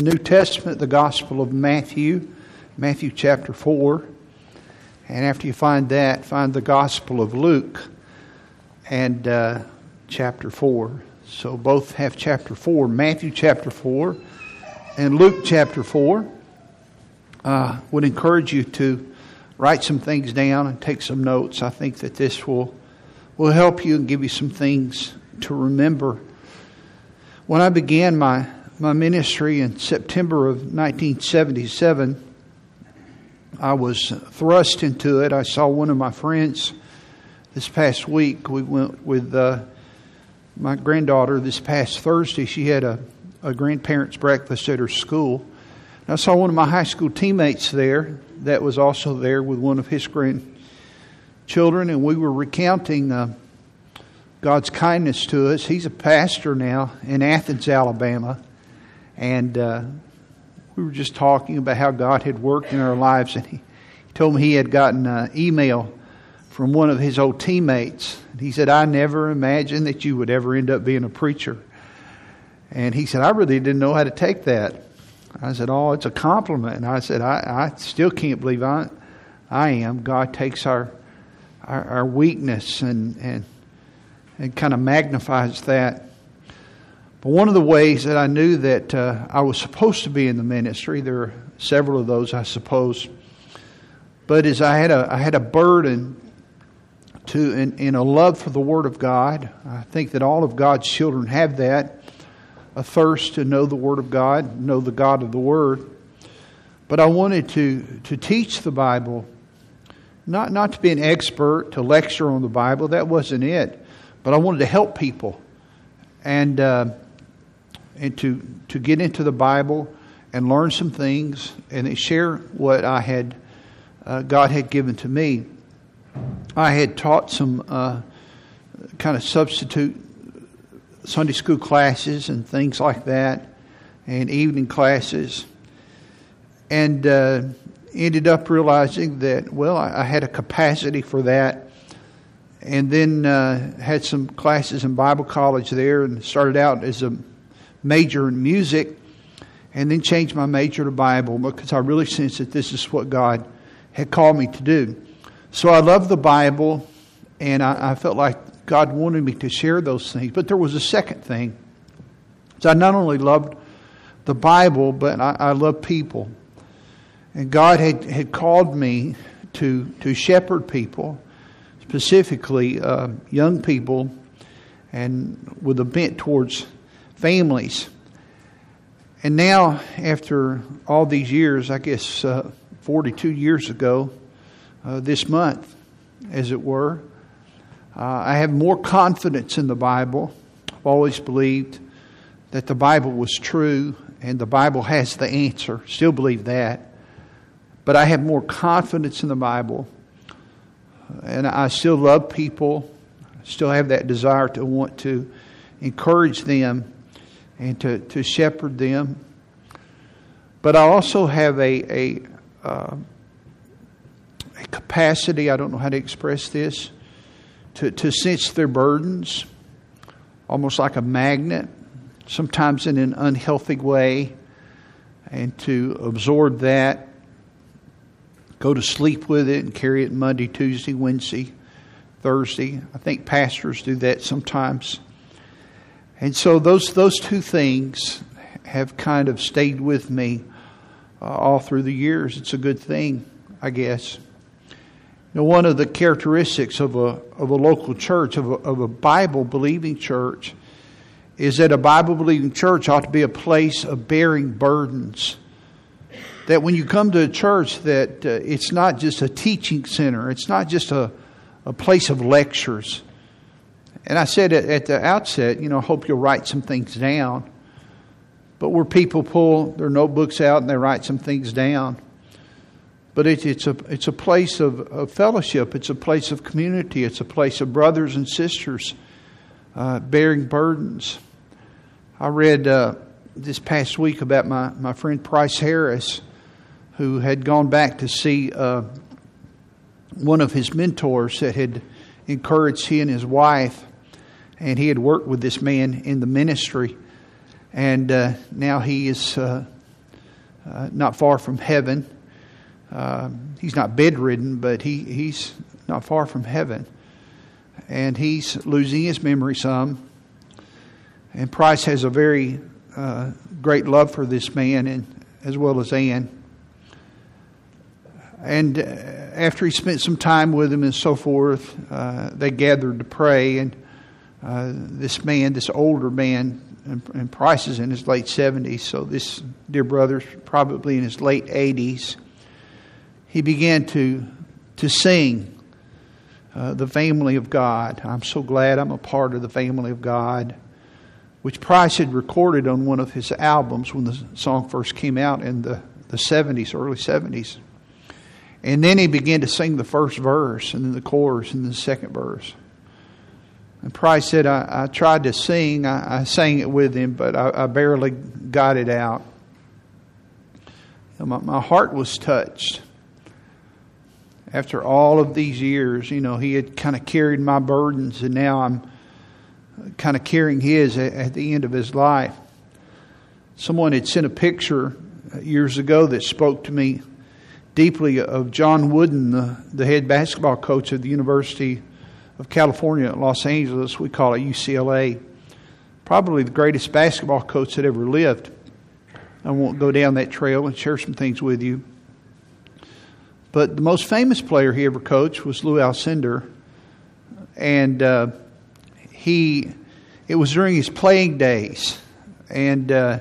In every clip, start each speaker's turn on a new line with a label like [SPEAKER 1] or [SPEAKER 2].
[SPEAKER 1] New Testament, the Gospel of Matthew, Matthew chapter 4. And after you find that, find the Gospel of Luke and uh, chapter 4. So both have chapter 4, Matthew chapter 4 and Luke chapter 4. Uh, would encourage you to write some things down and take some notes. I think that this will, will help you and give you some things to remember. When I began my my ministry in September of 1977. I was thrust into it. I saw one of my friends this past week. We went with uh, my granddaughter this past Thursday. She had a, a grandparents' breakfast at her school. And I saw one of my high school teammates there that was also there with one of his grandchildren, and we were recounting. Uh, God's kindness to us. He's a pastor now in Athens, Alabama. And uh, we were just talking about how God had worked in our lives. And he told me he had gotten an email from one of his old teammates. He said, I never imagined that you would ever end up being a preacher. And he said, I really didn't know how to take that. I said, Oh, it's a compliment. And I said, I, I still can't believe I, I am. God takes our, our, our weakness and, and, and kind of magnifies that but one of the ways that I knew that uh, I was supposed to be in the ministry, there are several of those, I suppose, but is I had a I had a burden to in, in a love for the Word of God. I think that all of God's children have that a thirst to know the Word of God, know the God of the Word. But I wanted to to teach the Bible, not not to be an expert, to lecture on the Bible. That wasn't it. But I wanted to help people, and. Uh, and to, to get into the Bible and learn some things and share what I had, uh, God had given to me. I had taught some uh, kind of substitute Sunday school classes and things like that, and evening classes, and uh, ended up realizing that, well, I, I, had a capacity for that. And then uh, had some classes in Bible college there, and started out as a major in music and then changed my major to Bible because I really sensed that this is what God had called me to do. So I loved the Bible and I, I felt like God wanted me to share those things. But there was a second thing. So I not only loved the Bible, but I, I love people. And God had, had called me to, to shepherd people, specifically uh, young people, and with a bent towards families. And now, after all these years, I guess uh, 42 years ago, uh, this month, as it were, uh, I have more confidence in the Bible. I've always believed that the Bible was true and the Bible has the answer. Still believe that. But I have more confidence in the Bible. And I still love people. I still have that desire to want to encourage them and to, to shepherd them. But I also have a, a, uh, a capacity, I don't know how to express this, to, to sense their burdens, almost like a magnet, sometimes in an unhealthy way, and to absorb that, go to sleep with it, and carry it Monday, Tuesday, Wednesday, Thursday. I think pastors do that sometimes. And so those those two things have kind of stayed with me uh, all through the years. It's a good thing, I guess. You know, one of the characteristics of a of a local church, of a, of a Bible believing church, is that a Bible believing church ought to be a place of bearing burdens. That when you come to a church, that uh, it's not just a teaching center. It's not just a a place of lectures and I said at the outset, you know, I hope you'll write some things down. But where people pull their notebooks out and they write some things down. But it, it's, a, it's a place of, of, fellowship, it's a place of community, it's a place of brothers and sisters uh, bearing burdens. I read uh, this past week about my, my friend Price Harris, who had gone back to see uh, one of his mentors that had encouraged he and his wife and he had worked with this man in the ministry, and uh, now he is uh, uh, not far from heaven. Uh, he's not bedridden, but he, he's not far from heaven. And he's losing his memory some. And Price has a very uh, great love for this man, and as well as Ann. And uh, after he spent some time with him and so forth, uh, they gathered to pray. And uh, this man, this older man, and, and Price is in his late 70s, so this dear brother's probably in his late 80s. He began to, to sing uh, the family of God. I'm so glad I'm a part of the family of God, which Price had recorded on one of his albums when the song first came out in the, the 70s, early 70s. And then he began to sing the first verse, and then the chorus, and then the second verse. And Price said, I, I tried to sing, I, I, sang it with him, but I, I barely got it out. my, my heart was touched. After all of these years, you know, he had kind of carried my burdens, and now I'm kind of carrying his at, at the end of his life. Someone had sent a picture years ago that spoke to me deeply of John Wooden, the, the head basketball coach of the University of California Los Angeles. We call it UCLA. Probably the greatest basketball coach that ever lived. I won't go down that trail and share some things with you. But the most famous player he ever coached was Lou Alcindor. And uh, he, it was during his playing days. And uh,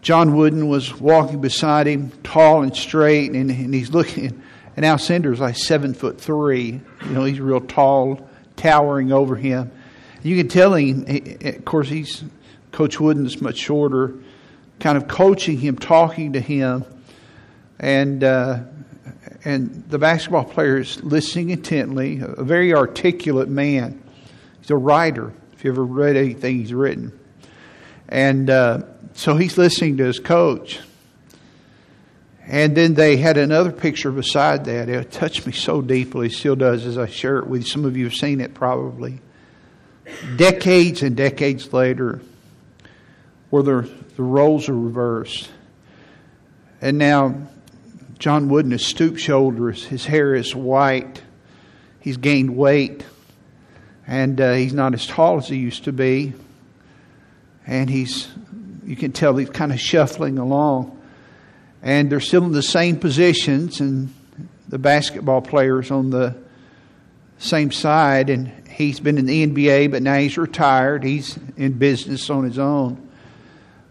[SPEAKER 1] John Wooden was walking beside him, tall and straight, and, and he's looking. And Alcindor's like seven foot three. You know, he's real tall, towering over him. You can tell him, of course, he's Coach Wooden's much shorter, kind of coaching him, talking to him, and uh, and the basketball player is listening intently. A very articulate man. He's a writer. If you ever read anything he's written, and uh, so he's listening to his coach. And then they had another picture beside that. It touched me so deeply, it still does as I share it with you. Some of you have seen it probably. Decades and decades later, where the, the roles are reversed. And now John Wooden is stoop shoulders, his hair is white, he's gained weight, and uh, he's not as tall as he used to be. And he's, you can tell he's kind of shuffling along and they're still in the same positions, and the basketball players on the same side. And he's been in the NBA, but now he's retired. He's in business on his own.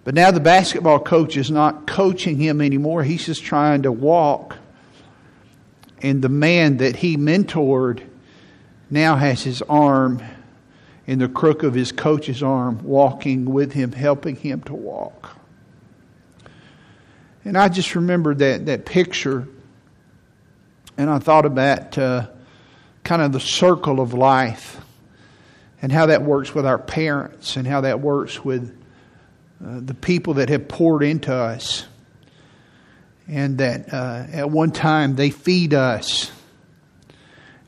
[SPEAKER 1] But now the basketball coach is not coaching him anymore. He's just trying to walk. And the man that he mentored now has his arm in the crook of his coach's arm, walking with him, helping him to walk. And I just remembered that, that picture, and I thought about uh, kind of the circle of life and how that works with our parents and how that works with uh, the people that have poured into us. And that uh, at one time they feed us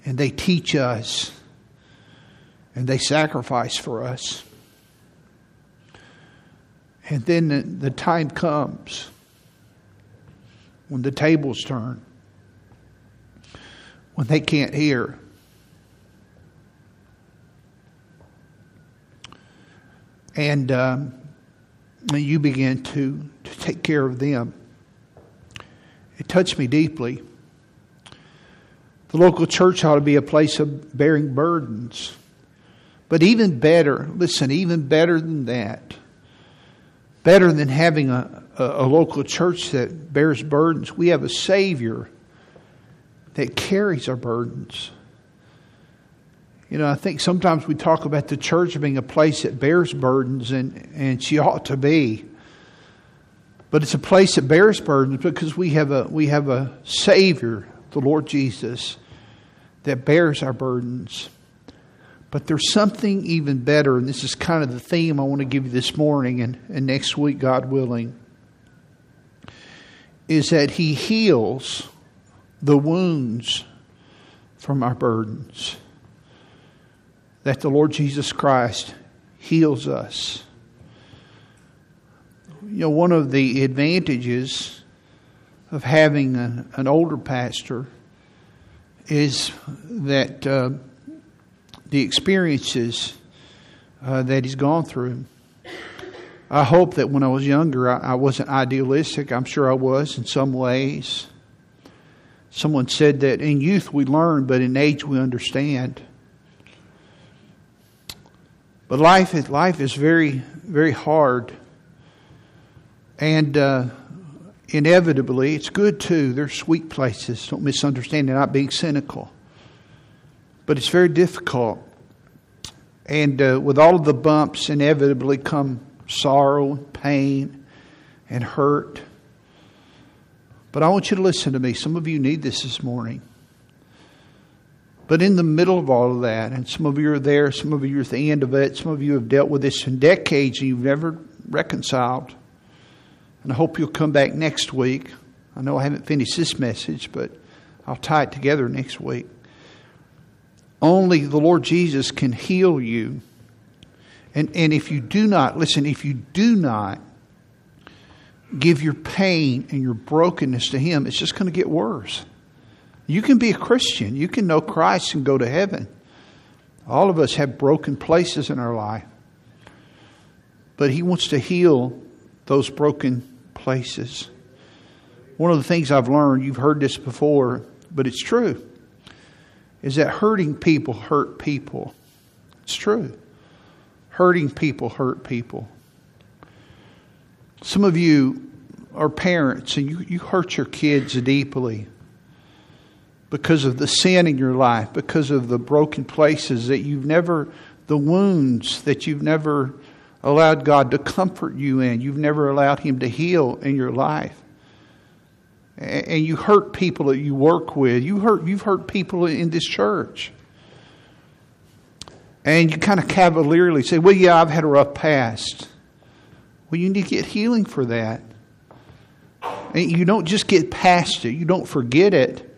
[SPEAKER 1] and they teach us and they sacrifice for us. And then the, the time comes when the tables turn, when they can't hear. And um, you begin to, to take care of them. It touched me deeply. The local church ought to be a place of bearing burdens. But even better, listen, even better than that, better than having a, a, a local church that bears burdens. We have a Savior that carries our burdens. You know, I think sometimes we talk about the church being a place that bears burdens, and, and she ought to be. But it's a place that bears burdens because we have a we have a Savior, the Lord Jesus, that bears our burdens. But there's something even better, and this is kind of the theme I want to give you this morning and, and next week, God willing is that He heals the wounds from our burdens. That the Lord Jesus Christ heals us. You know, one of the advantages of having an, an older pastor is that uh, the experiences uh, that he's gone through. I hope that when I was younger, I, I wasn't idealistic. I'm sure I was in some ways. Someone said that in youth we learn, but in age we understand. But life is, life is very, very hard. And uh, inevitably, it's good too. There's sweet places. Don't misunderstand it, not being cynical. But it's very difficult. And uh, with all of the bumps, inevitably come sorrow, pain, and hurt. But I want you to listen to me. Some of you need this this morning. But in the middle of all of that, and some of you are there, some of you are at the end of it, some of you have dealt with this in decades and you've never reconciled. And I hope you'll come back next week. I know I haven't finished this message, but I'll tie it together next week. Only the Lord Jesus can heal you. And, and if you do not, listen, if you do not give your pain and your brokenness to Him, it's just going to get worse. You can be a Christian, you can know Christ and go to heaven. All of us have broken places in our life. But He wants to heal those broken places. One of the things I've learned, you've heard this before, but it's true, is that hurting people hurt people. It's true. Hurting people hurt people. Some of you are parents and you, you hurt your kids deeply because of the sin in your life, because of the broken places that you've never, the wounds that you've never allowed God to comfort you in. You've never allowed Him to heal in your life. And you hurt people that you work with. You hurt, you've hurt people in this church. And you kind of cavalierly say, Well, yeah, I've had a rough past. Well, you need to get healing for that. And you don't just get past it, you don't forget it.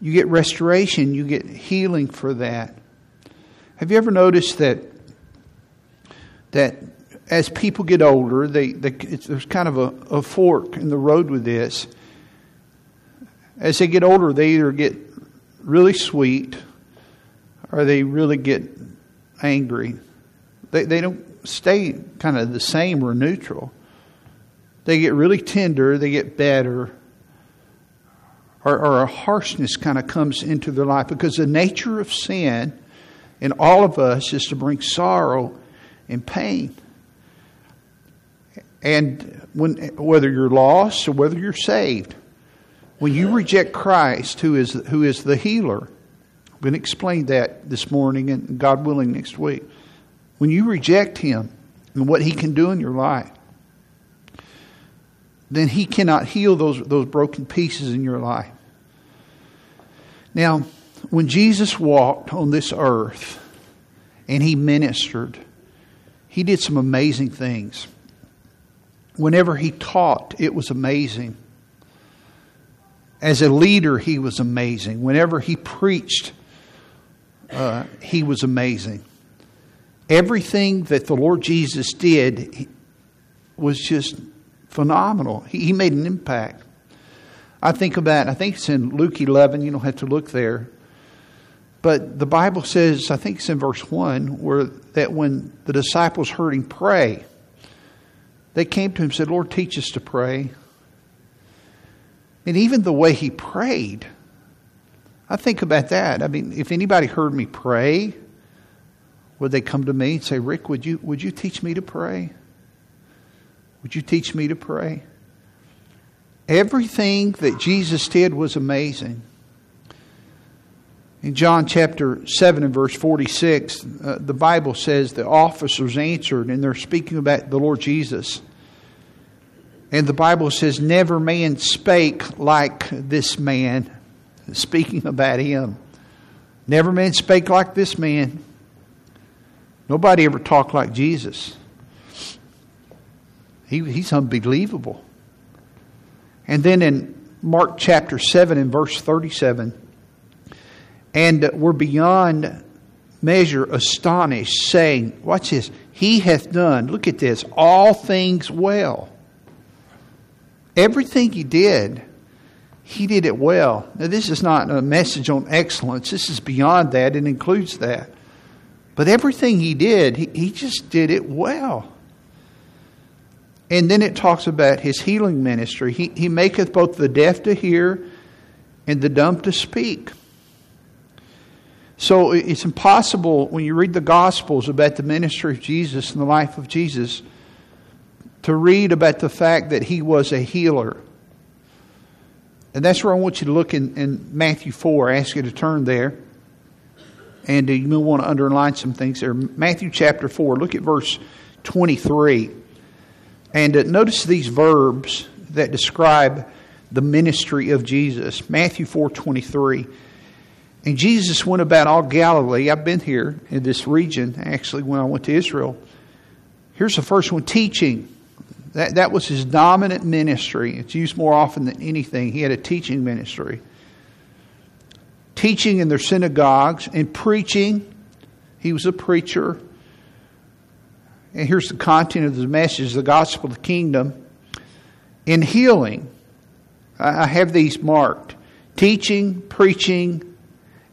[SPEAKER 1] You get restoration, you get healing for that. Have you ever noticed that that as people get older, they, they there's kind of a, a fork in the road with this. As they get older, they either get really sweet or they really get angry. They, they don't stay kind of the same or neutral. They get really tender, they get better, or, or a harshness kind of comes into their life because the nature of sin in all of us is to bring sorrow and pain. And when, whether you're lost or whether you're saved, when you reject Christ, who is, who is the healer, I'm going to explain that this morning and God willing next week. When you reject Him and what He can do in your life, then He cannot heal those, those broken pieces in your life. Now, when Jesus walked on this earth and He ministered, he did some amazing things. Whenever he taught, it was amazing. As a leader, he was amazing. Whenever he preached, uh, he was amazing. Everything that the Lord Jesus did was just phenomenal. He, he made an impact. I think about, I think it's in Luke 11, you don't have to look there. But the Bible says, I think it's in verse 1, where that when the disciples heard him pray, they came to him and said, Lord, teach us to pray. And even the way he prayed, I think about that. I mean, if anybody heard me pray, would they come to me and say, Rick, would you, would you teach me to pray? Would you teach me to pray? Everything that Jesus did was amazing. In John chapter 7 and verse 46, uh, the Bible says the officers answered, and they're speaking about the Lord Jesus. And the Bible says, Never man spake like this man, speaking about him. Never man spake like this man. Nobody ever talked like Jesus. He, he's unbelievable. And then in Mark chapter 7 and verse 37, and were beyond measure astonished, saying, Watch this, He hath done, look at this, all things well. Everything He did he did it well. Now, this is not a message on excellence, this is beyond that, it includes that. But everything he did, he, he just did it well. And then it talks about his healing ministry. He, he maketh both the deaf to hear and the dumb to speak. So it's impossible when you read the Gospels about the ministry of Jesus and the life of Jesus to read about the fact that he was a healer. And that's where I want you to look in, in Matthew 4. I ask you to turn there. And you may want to underline some things there. Matthew chapter 4, look at verse 23. And uh, notice these verbs that describe the ministry of Jesus. Matthew 4:23. And Jesus went about all Galilee. I've been here in this region actually when I went to Israel. Here's the first one teaching. That, that was his dominant ministry. It's used more often than anything. He had a teaching ministry. Teaching in their synagogues and preaching. He was a preacher. And here's the content of the message the gospel of the kingdom. In healing, I have these marked teaching, preaching,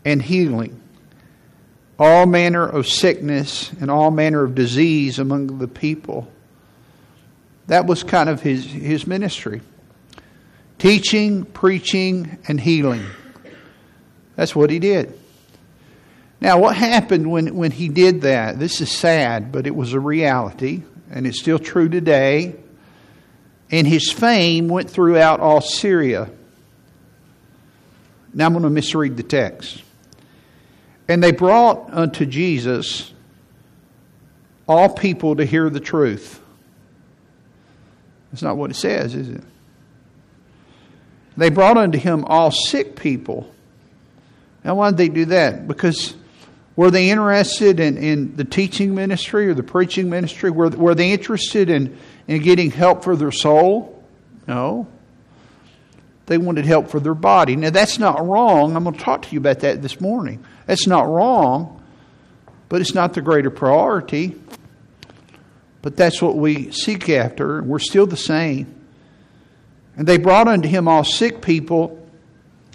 [SPEAKER 1] and healing. All manner of sickness and all manner of disease among the people. That was kind of his, his ministry. Teaching, preaching, and healing. That's what he did. Now, what happened when, when he did that? This is sad, but it was a reality, and it's still true today. And his fame went throughout all Syria. Now I'm going to misread the text. And they brought unto Jesus all people to hear the truth. That's not what it says, is it? They brought unto him all sick people. Now, why did they do that? Because were they interested in, in the teaching ministry or the preaching ministry? Were, were they interested in, in getting help for their soul? No. They wanted help for their body. Now, that's not wrong. I'm going to talk to you about that this morning. That's not wrong, but it's not the greater priority. But that's what we seek after. We're still the same. And they brought unto him all sick people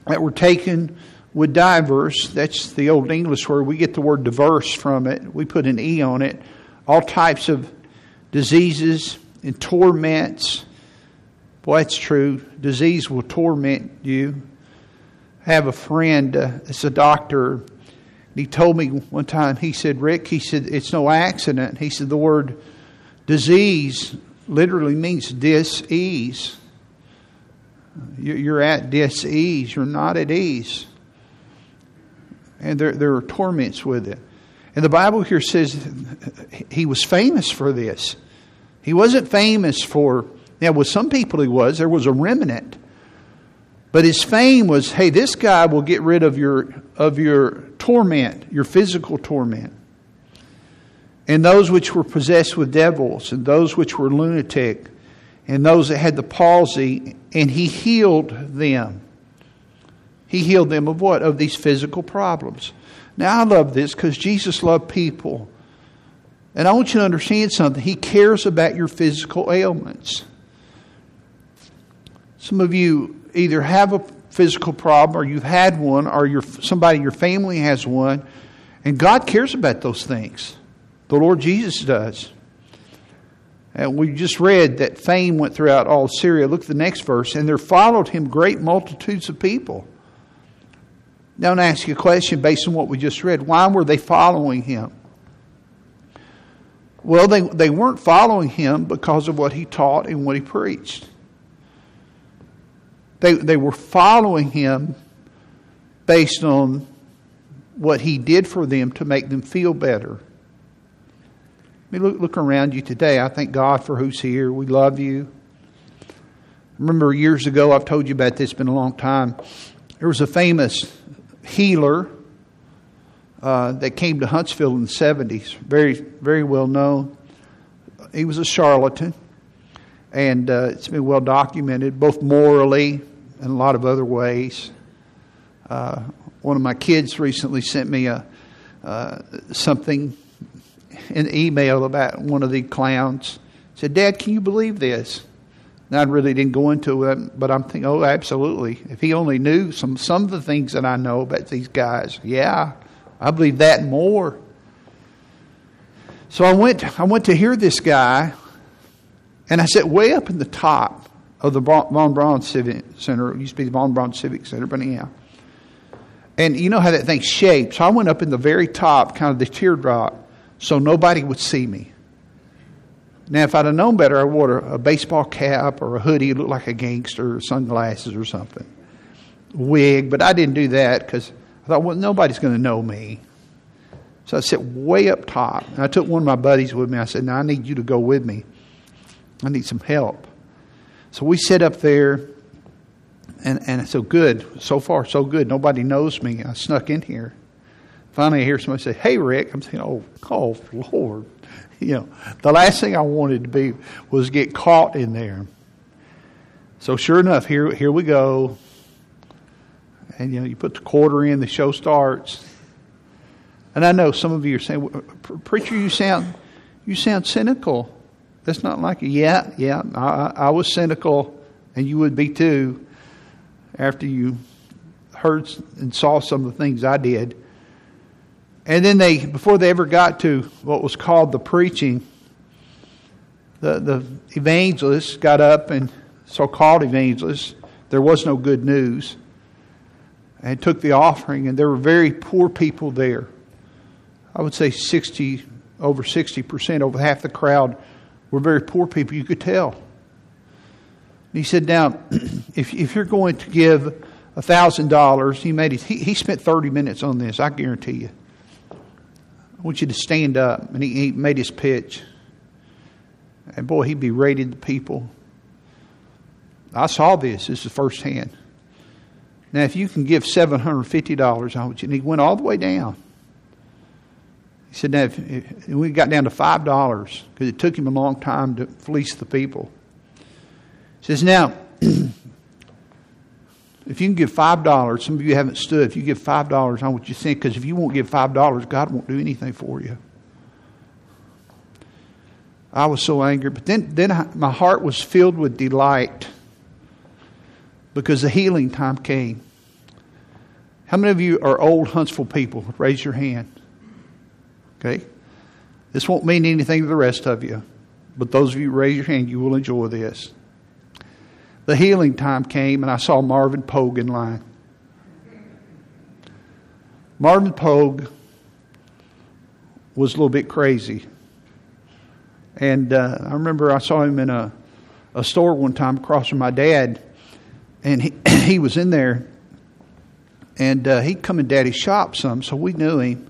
[SPEAKER 1] that were taken with divers. That's the old English word. We get the word diverse from it. We put an E on it. All types of diseases and torments. Boy, that's true. Disease will torment you. I have a friend uh, that's a doctor. He told me one time, he said, Rick, he said, it's no accident. He said, the word disease literally means dis-ease. You're at dis-ease. You're not at ease and there, there are torments with it. And the Bible here says he was famous for this. He wasn't famous for, now, with some people he was, there was a remnant. But his fame was hey, this guy will get rid of your, of your torment, your physical torment. And those which were possessed with devils, and those which were lunatic, and those that had the palsy, and he healed them. He healed them of what? Of these physical problems. Now, I love this because Jesus loved people. And I want you to understand something. He cares about your physical ailments. Some of you either have a physical problem or you've had one or somebody in your family has one. And God cares about those things. The Lord Jesus does. And we just read that fame went throughout all Syria. Look at the next verse. And there followed him great multitudes of people now, I'm ask you a question based on what we just read. Why were they following him? Well, they, they weren't following him because of what he taught and what he preached. They, they were following him based on what he did for them to make them feel better. Mean, look, look around you today. I thank God for who's here. We love you. Remember years ago, I've told you about this, been a long time. There was a famous healer uh, that came to Huntsville in the 70s, very, very well known. He was a charlatan, and uh, it's been well documented, both morally and a lot of other ways. Uh, one of my kids recently sent me a uh, something, an email about one of the clowns. Said, "Dad, can you believe this? And I really didn't go into it, but I'm thinking, oh, absolutely. If he only knew some some of the things that I know about these guys, yeah, I believe that more. So I went, I went to hear this guy, and I sat way up in the top of the Von Braun Civic Center. It used to be the Von Braun Civic Center, but anyhow. And you know how that thing's shaped. So I went up in the very top, kind of the teardrop, so nobody would see me. Now, if I'd have known better, I wore a, baseball cap or a hoodie, looked like a gangster, sunglasses or something, wig. But I didn't do that because I thought, well, nobody's going to know me. So I sat way up top. And I took one of my buddies with me. I said, now I need you to go with me. I need some help. So we sit up there, and, and so good. So far, so good. Nobody knows me. I snuck in here. Finally, I hear somebody say, Hey, Rick. I'm saying, Oh, oh, Lord. You know, the last thing I wanted to be was get caught in there. So sure enough, here, here we go. And, you know, you put the quarter in, the show starts. And I know some of you are saying, Preacher, you sound, you sound cynical. That's not like it. Yeah, yeah, I, I was cynical, and you would be too after you heard and saw some of the things I did. And then they, before they ever got to what was called the preaching, the, the evangelists got up and so called evangelists, there was no good news, and took the offering, and there were very poor people there. I would say 60, over 60%, over half the crowd were very poor people, you could tell. And he said, Now, if, if you're going to give $1,000, he, made he, he spent 30 minutes on this, I guarantee you. I want you to stand up. And he, he made his pitch. And boy, he berated the people. I saw this. This is firsthand. Now, if you can give $750, I want you, and he went all the way down. He said, now, if, if we got down to $5 because it took him a long time to fleece the people. He says, now, if you can give $5, some of you haven't stood, if you give $5, I want you to think, because if you won't give $5, God won't do anything for you. I was so angry, but then, then I, my heart was filled with delight because the healing time came. How many of you are old Huntsville people? Raise your hand. Okay? This won't mean anything to the rest of you, but those of you raise your hand, you will enjoy this the healing time came and I saw Marvin Pogue in line. Marvin Pogue was a little bit crazy. And uh, I remember I saw him in a, a store one time across from my dad, and he, he was in there, and uh, he'd come in daddy's shop some, so we knew him.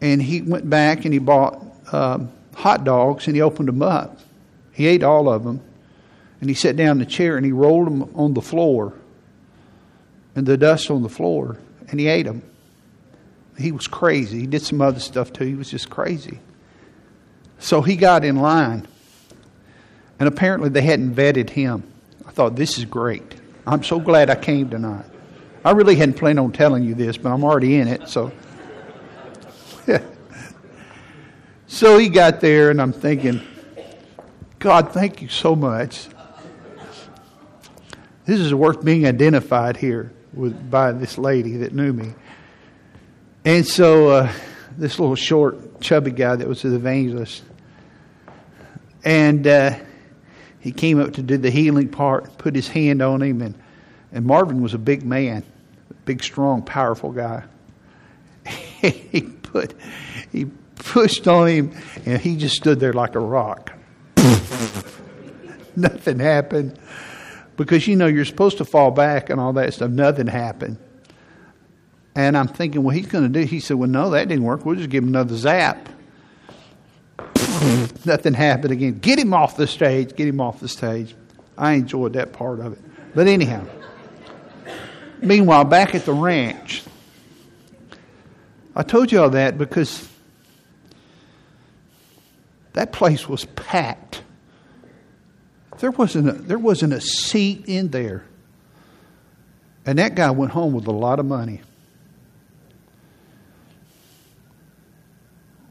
[SPEAKER 1] And he went back and he bought um, hot dogs and he opened them up. He ate all of them and he sat down in the chair and he rolled them on the floor and the dust on the floor and he ate them. He was crazy. He did some other stuff too. He was just crazy. So he got in line. And apparently they hadn't vetted him. I thought, this is great. I'm so glad I came tonight. I really hadn't planned on telling you this, but I'm already in it. So, so he got there, and I'm thinking, God, thank you so much this is worth being identified here with, by this lady that knew me. And so uh, this little short, chubby guy that was the evangelist, and uh, he came up to do the healing part, put his hand on him, and, and Marvin was a big man, big, strong, powerful guy. he put, he pushed on him, and he just stood there like a rock. Nothing happened because you know you're supposed to fall back and all that stuff. Nothing happened. And I'm thinking, well, he's going to do. He said, well, no, that didn't work. We'll just give him another zap. Nothing happened again. Get him off the stage. Get him off the stage. I enjoyed that part of it. But anyhow, meanwhile, back at the ranch, I told you all that because that place was packed. There wasn't a, there wasn't a seat in there. And that guy went home with a lot of money.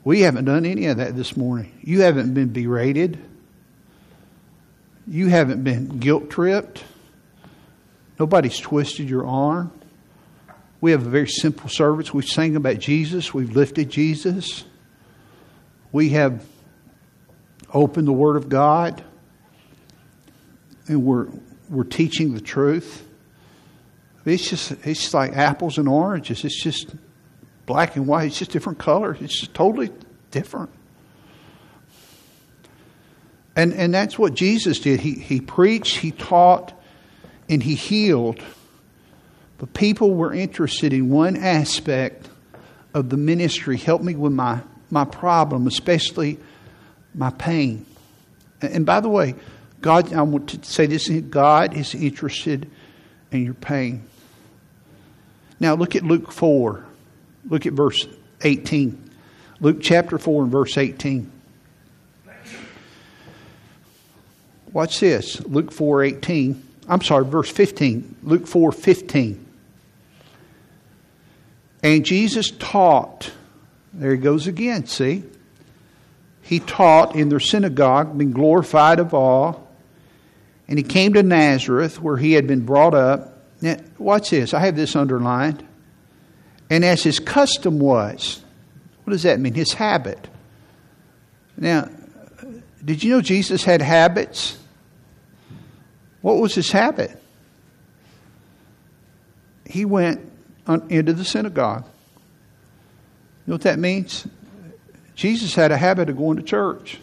[SPEAKER 1] We haven't done any of that this morning. You haven't been berated. You haven't been guilt tripped. Nobody's twisted your arm. We have a very simple service. We've sang about Jesus. We've lifted Jesus. We have opened the Word of God. And we're, we're teaching the truth. It's just, it's just like apples and oranges. It's just black and white. It's just different colors. It's just totally different. And, and that's what Jesus did. He, he preached, he taught, and he healed. But people were interested in one aspect of the ministry. Help me with my, my problem, especially my pain. And, and by the way, God, I want to say this God is interested in your pain. Now look at Luke 4. Look at verse 18. Luke chapter 4 and verse 18. Watch this. Luke 4 18. I'm sorry, verse 15. Luke 4 15. And Jesus taught. There he goes again, see? He taught in their synagogue, being glorified of all. And he came to Nazareth, where he had been brought up. Now, watch this. I have this underlined. And as his custom was, what does that mean? His habit. Now, did you know Jesus had habits? What was his habit? He went into the synagogue. You know what that means? Jesus had a habit of going to church.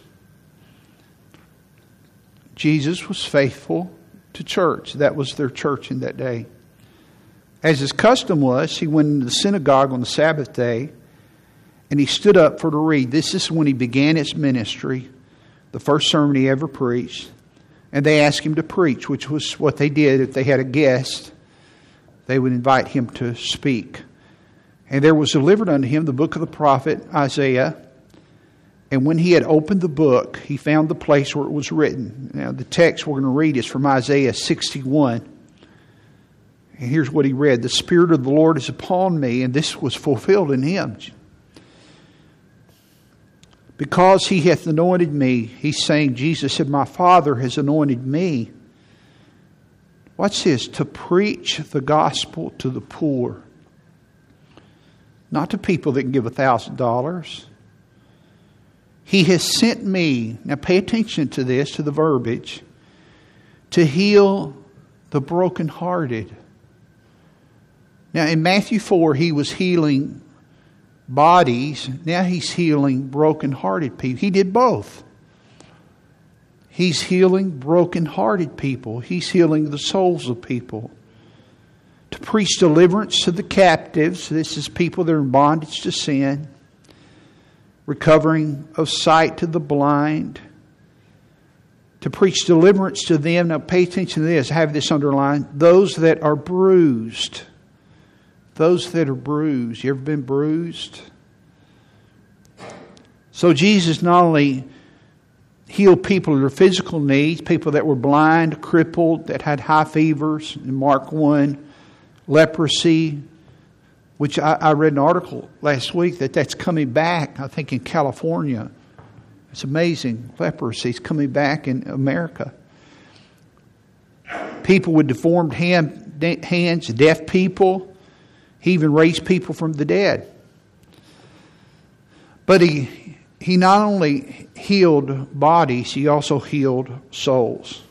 [SPEAKER 1] Jesus was faithful to church. That was their church in that day. As his custom was, he went into the synagogue on the Sabbath day and he stood up for to read. This is when he began his ministry, the first sermon he ever preached. And they asked him to preach, which was what they did if they had a guest. They would invite him to speak. And there was delivered unto him the book of the prophet Isaiah. And when he had opened the book, he found the place where it was written. Now, the text we're going to read is from Isaiah 61. And here's what he read The Spirit of the Lord is upon me, and this was fulfilled in him. Because he hath anointed me, he's saying, Jesus said, My Father has anointed me. What's this? To preach the gospel to the poor. Not to people that can give a thousand dollars. He has sent me, now pay attention to this, to the verbiage, to heal the brokenhearted. Now in Matthew 4, he was healing bodies. Now he's healing broken-hearted people. He did both. He's healing broken-hearted people. He's healing the souls of people. To preach deliverance to the captives. This is people that are in bondage to sin. Recovering of sight to the blind. To preach deliverance to them. Now pay attention to this. Have this underlined. Those that are bruised those that are bruised. You ever been bruised? So Jesus not only healed people of their physical needs, people that were blind, crippled, that had high fevers in Mark 1, leprosy, which I, I read an article last week that that's coming back, I think, in California. It's amazing. Leprosy is coming back in America. People with deformed hand, hands, deaf people, he even raised people from the dead. But he, he not only healed bodies, he also healed souls.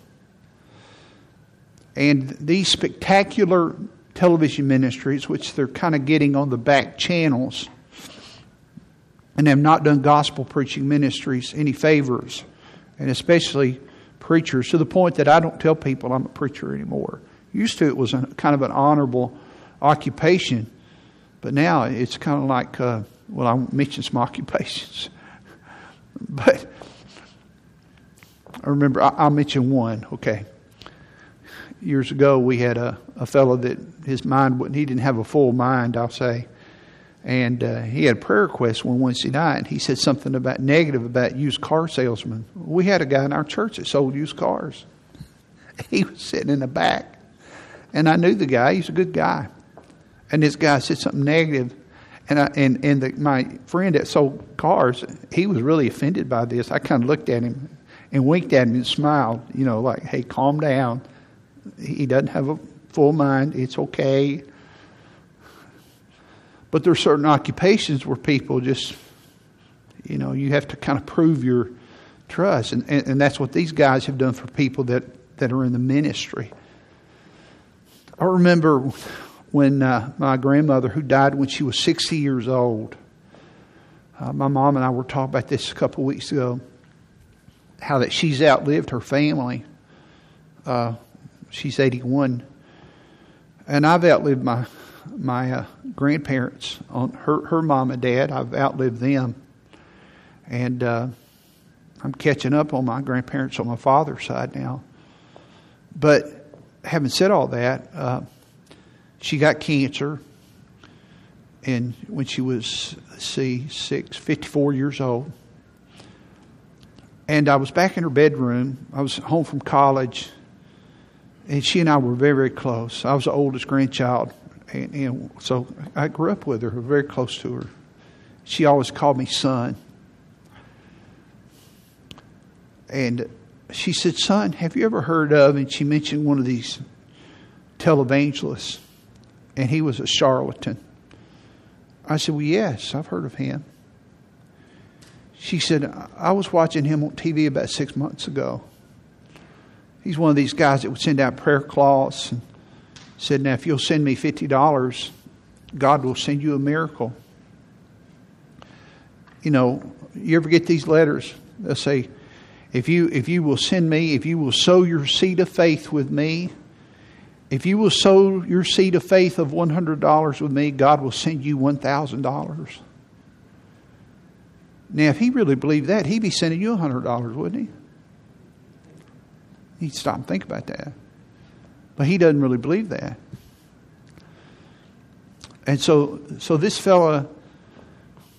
[SPEAKER 1] And these spectacular television ministries, which they're kind of getting on the back channels, and have not done gospel preaching ministries any favors, and especially preachers, to the point that I don't tell people I'm a preacher anymore. Used to, it was a, kind of an honorable occupation. But now it's kind of like, uh, well, I won't mention some occupations. but I remember, I, will mention one, okay. Years ago, we had a, a fellow that his mind, he didn't have a full mind, I'll say. And uh, he had a prayer request one Wednesday night. and He said something about negative about used car salesmen. We had a guy in our church that sold used cars. He was sitting in the back. And I knew the guy, he's a good guy and this guy said something negative, and I, and and the, my friend that sold cars, he was really offended by this. I kind of looked at him, and winked at him and smiled, you know, like, hey, calm down. He doesn't have a full mind. It's okay. But there are certain occupations where people just, you know, you have to kind of prove your trust. And, and, and that's what these guys have done for people that, that are in the ministry. I remember when uh, my grandmother, who died when she was 60 years old, uh, my mom and I were talking about this a couple weeks ago, how that she's outlived her family. Uh, she's 81. And I've outlived my my uh, grandparents on her her mom and dad. I've outlived them, and uh, I'm catching up on my grandparents on my father's side now. But having said all that, uh, she got cancer, and when she was see six, 54 years old. And I was back in her bedroom. I was home from college, and she and I were very, very close. I was the oldest grandchild, and, and so I grew up with her, very close to her. She always called me son. And she said, Son, have you ever heard of? And she mentioned one of these televangelists, and he was a charlatan. I said, Well, yes, I've heard of him. She said, I was watching him on TV about six months ago. He's one of these guys that would send out prayer cloths and said, Now, if you'll send me $50, God will send you a miracle. You know, you ever get these letters? They'll say, if you, if you will send me, if you will sow your seed of faith with me, if you will sow your seed of faith of $100 with me, God will send you $1,000. Now, if he really believed that, he'd be sending you $100, wouldn't he? He'd stop and think about that. But he doesn't really believe that. And so, so this fella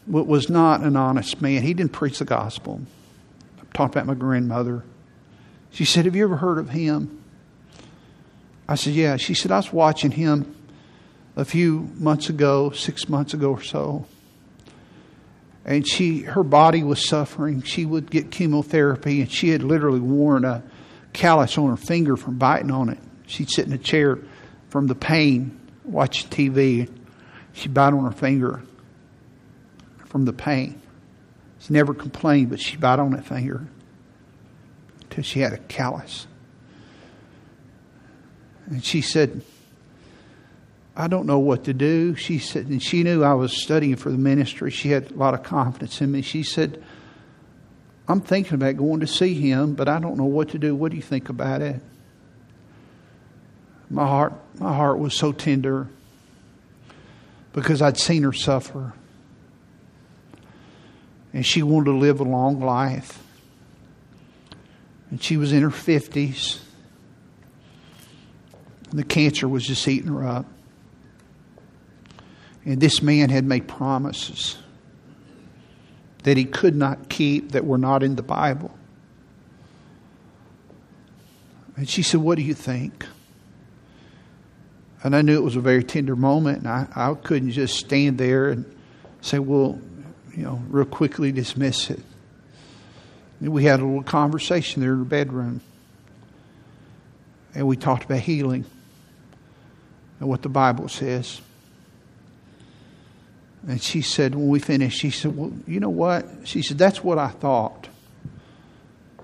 [SPEAKER 1] was not an honest man. He didn't preach the gospel I talked about my grandmother. She said, Have you ever heard of him? I said, Yeah. She said, I was watching him a few months ago, six months ago or so. And she, her body was suffering. She would get chemotherapy, and she had literally worn a callus on her finger from biting on it. She'd sit in a chair from the pain, watching TV. She'd bite on her finger from the pain. She never complained, but she bit on that finger until she had a callus. And she said, I don't know what to do. She said, and she knew I was studying for the ministry. She had a lot of confidence in me. She said, I'm thinking about going to see him, but I don't know what to do. What do you think about it? My heart, my heart was so tender because I'd seen her suffer and she wanted to live a long life. And she was in her 50s. The cancer was just eating her up. And this man had made promises that he could not keep that were not in the Bible. And she said, What do you think? And I knew it was a very tender moment, and I, I couldn't just stand there and say, Well, you know, real quickly dismiss it. And we had a little conversation there in the bedroom. And we talked about healing and what the Bible says. And she said, when we finished, she said, Well, you know what? She said, That's what I thought.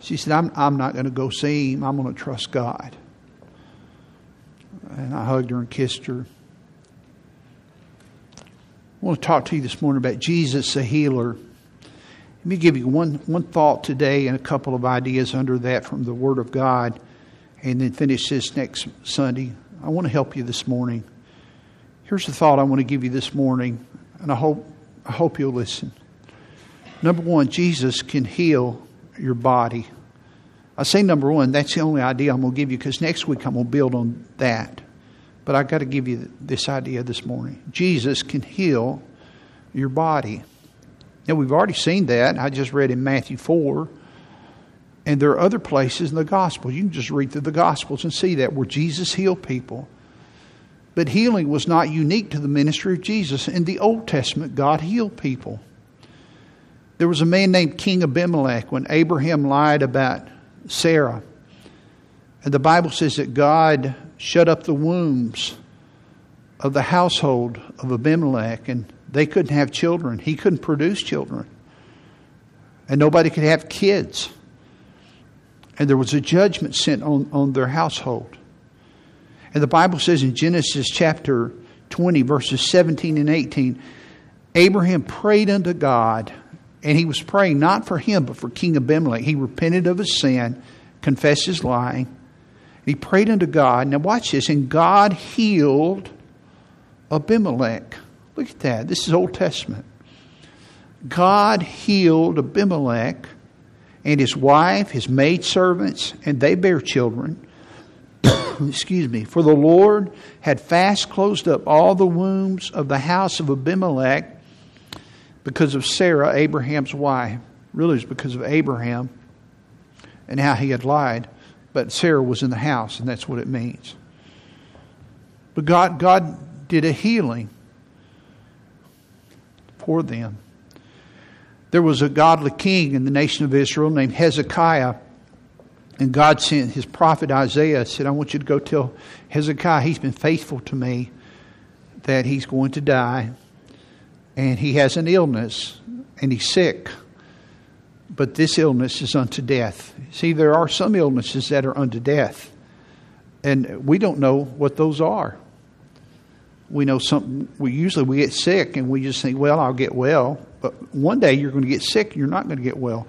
[SPEAKER 1] She said, I'm, I'm not going to go see him. I'm going to trust God. And I hugged her and kissed her. I want to talk to you this morning about Jesus, the healer. Let me give you one, one thought today and a couple of ideas under that from the Word of God, and then finish this next Sunday. I want to help you this morning. Here's the thought I want to give you this morning, and I hope, I hope you'll listen. Number one, Jesus can heal your body. I say number one, that's the only idea I'm going to give you because next week I'm going to build on that. But I've got to give you this idea this morning. Jesus can heal your body. Now, we've already seen that. I just read in Matthew 4. And there are other places in the gospel. You can just read through the gospels and see that where Jesus healed people. But healing was not unique to the ministry of Jesus. In the Old Testament, God healed people. There was a man named King Abimelech when Abraham lied about Sarah. And the Bible says that God shut up the wombs of the household of Abimelech, and they couldn't have children. He couldn't produce children. And nobody could have kids. And there was a judgment sent on, on their household. And the Bible says in Genesis chapter 20, verses 17 and 18, Abraham prayed unto God, and he was praying not for him, but for King Abimelech. He repented of his sin, confessed his lying. and He prayed unto God. Now, watch this. And God healed Abimelech. Look at that. This is Old Testament. God healed Abimelech and his wife, his maidservants, and they bear children. Excuse me. For the Lord had fast closed up all the wombs of the house of Abimelech because of Sarah, Abraham's wife. Really, it's because of Abraham and how he had lied. But Sarah was in the house, and that's what it means. But God, God did a healing for them. There was a godly king in the nation of Israel named Hezekiah. And God sent his prophet Isaiah, said, I want you to go tell Hezekiah he's been faithful to me, that he's going to die, and he has an illness, and he's sick. But this illness is unto death. See, there are some illnesses that are unto death, and we don't know what those are. We know something. We usually we get sick, and we just think, "Well, I'll get well." But one day you're going to get sick and you're not going to get well.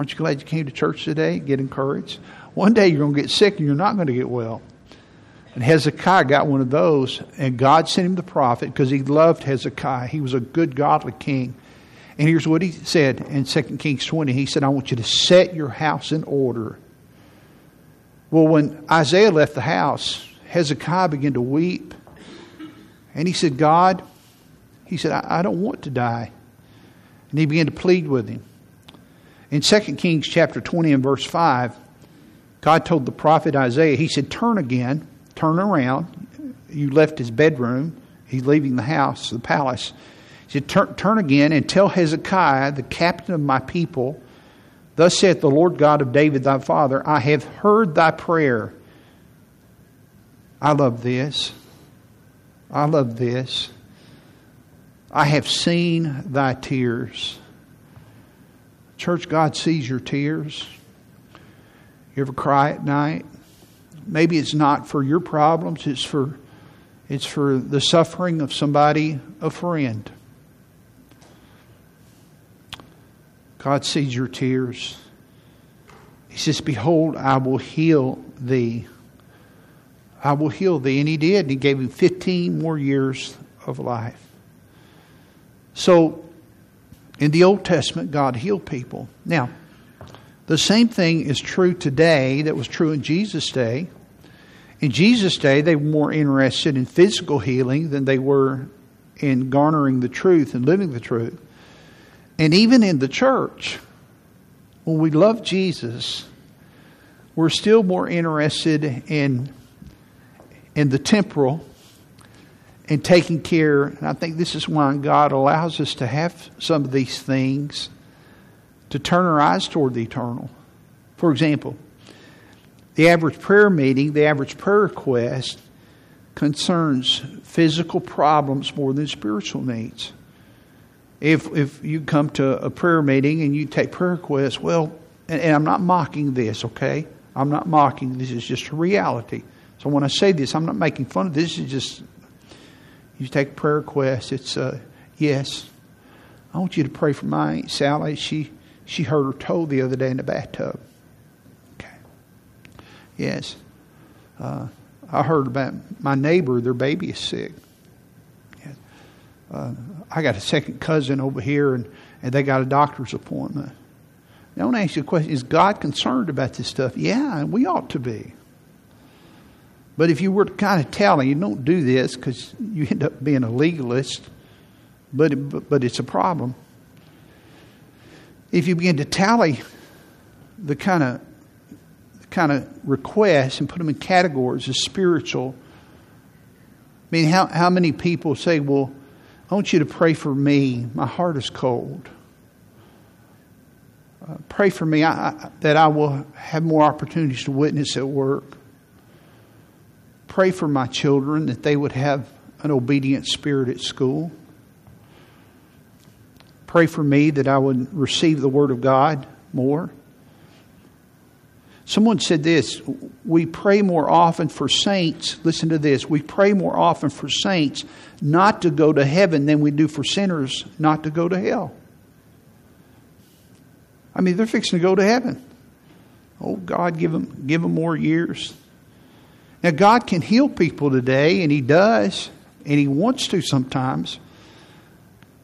[SPEAKER 1] Aren't you glad you came to church today? Get encouraged. One day you're going to get sick and you're not going to get well. And Hezekiah got one of those, and God sent him the prophet because he loved Hezekiah. He was a good, godly king. And here's what he said in 2 Kings 20. He said, I want you to set your house in order. Well, when Isaiah left the house, Hezekiah began to weep. And he said, God, he said, I, I don't want to die. And he began to plead with him. In 2 Kings chapter 20 and verse 5, God told the prophet Isaiah, he said, Turn again, turn around. You left his bedroom. He's leaving the house, the palace. He said, Turn, turn again and tell Hezekiah, the captain of my people, Thus saith the Lord God of David thy father, I have heard thy prayer. I love this. I love this. I have seen thy tears. Church, God sees your tears. You ever cry at night? Maybe it's not for your problems, it's for it's for the suffering of somebody, a friend. God sees your tears. He says, Behold, I will heal thee. I will heal thee. And he did. And he gave him 15 more years of life. So, in the Old Testament, God healed people. Now, the same thing is true today that was true in Jesus' day. In Jesus' day, they were more interested in physical healing than they were in garnering the truth and living the truth. And even in the church, when we love Jesus, we're still more interested in, in the temporal and taking care. And I think this is why God allows us to have some of these things to turn our eyes toward the eternal. For example, the average prayer meeting, the average prayer request concerns physical problems more than spiritual needs. If, if you come to a prayer meeting and you take prayer requests, well, and, and I'm not mocking this, okay? I'm not mocking. This is just a reality. So when I say this, I'm not making fun of this. This is just you take prayer requests. It's yes. I want you to pray for my Aunt Sally. She she hurt her toe the other day in the bathtub. Okay. Yes. Uh, I heard about my neighbor. Their baby is sick. Yes. Uh, I got a second cousin over here, and, and they got a doctor's appointment. Now, I want to ask you a question: Is God concerned about this stuff? Yeah, we ought to be. But if you were to kind of tell you don't do this because you end up being a legalist, but, it, but it's a problem. If you begin to tally the kind of kind of requests and put them in categories as spiritual, I mean, how, how many people say, Well, I want you to pray for me. My heart is cold. Uh, pray for me I, I, that I will have more opportunities to witness at work. Pray for my children that they would have an obedient spirit at school. Pray for me that I would receive the Word of God more. Someone said this we pray more often for saints. Listen to this. We pray more often for saints not to go to heaven than we do for sinners not to go to hell. I mean, they're fixing to go to heaven. Oh, God, give them, give them more years. Now, God can heal people today, and He does, and He wants to sometimes.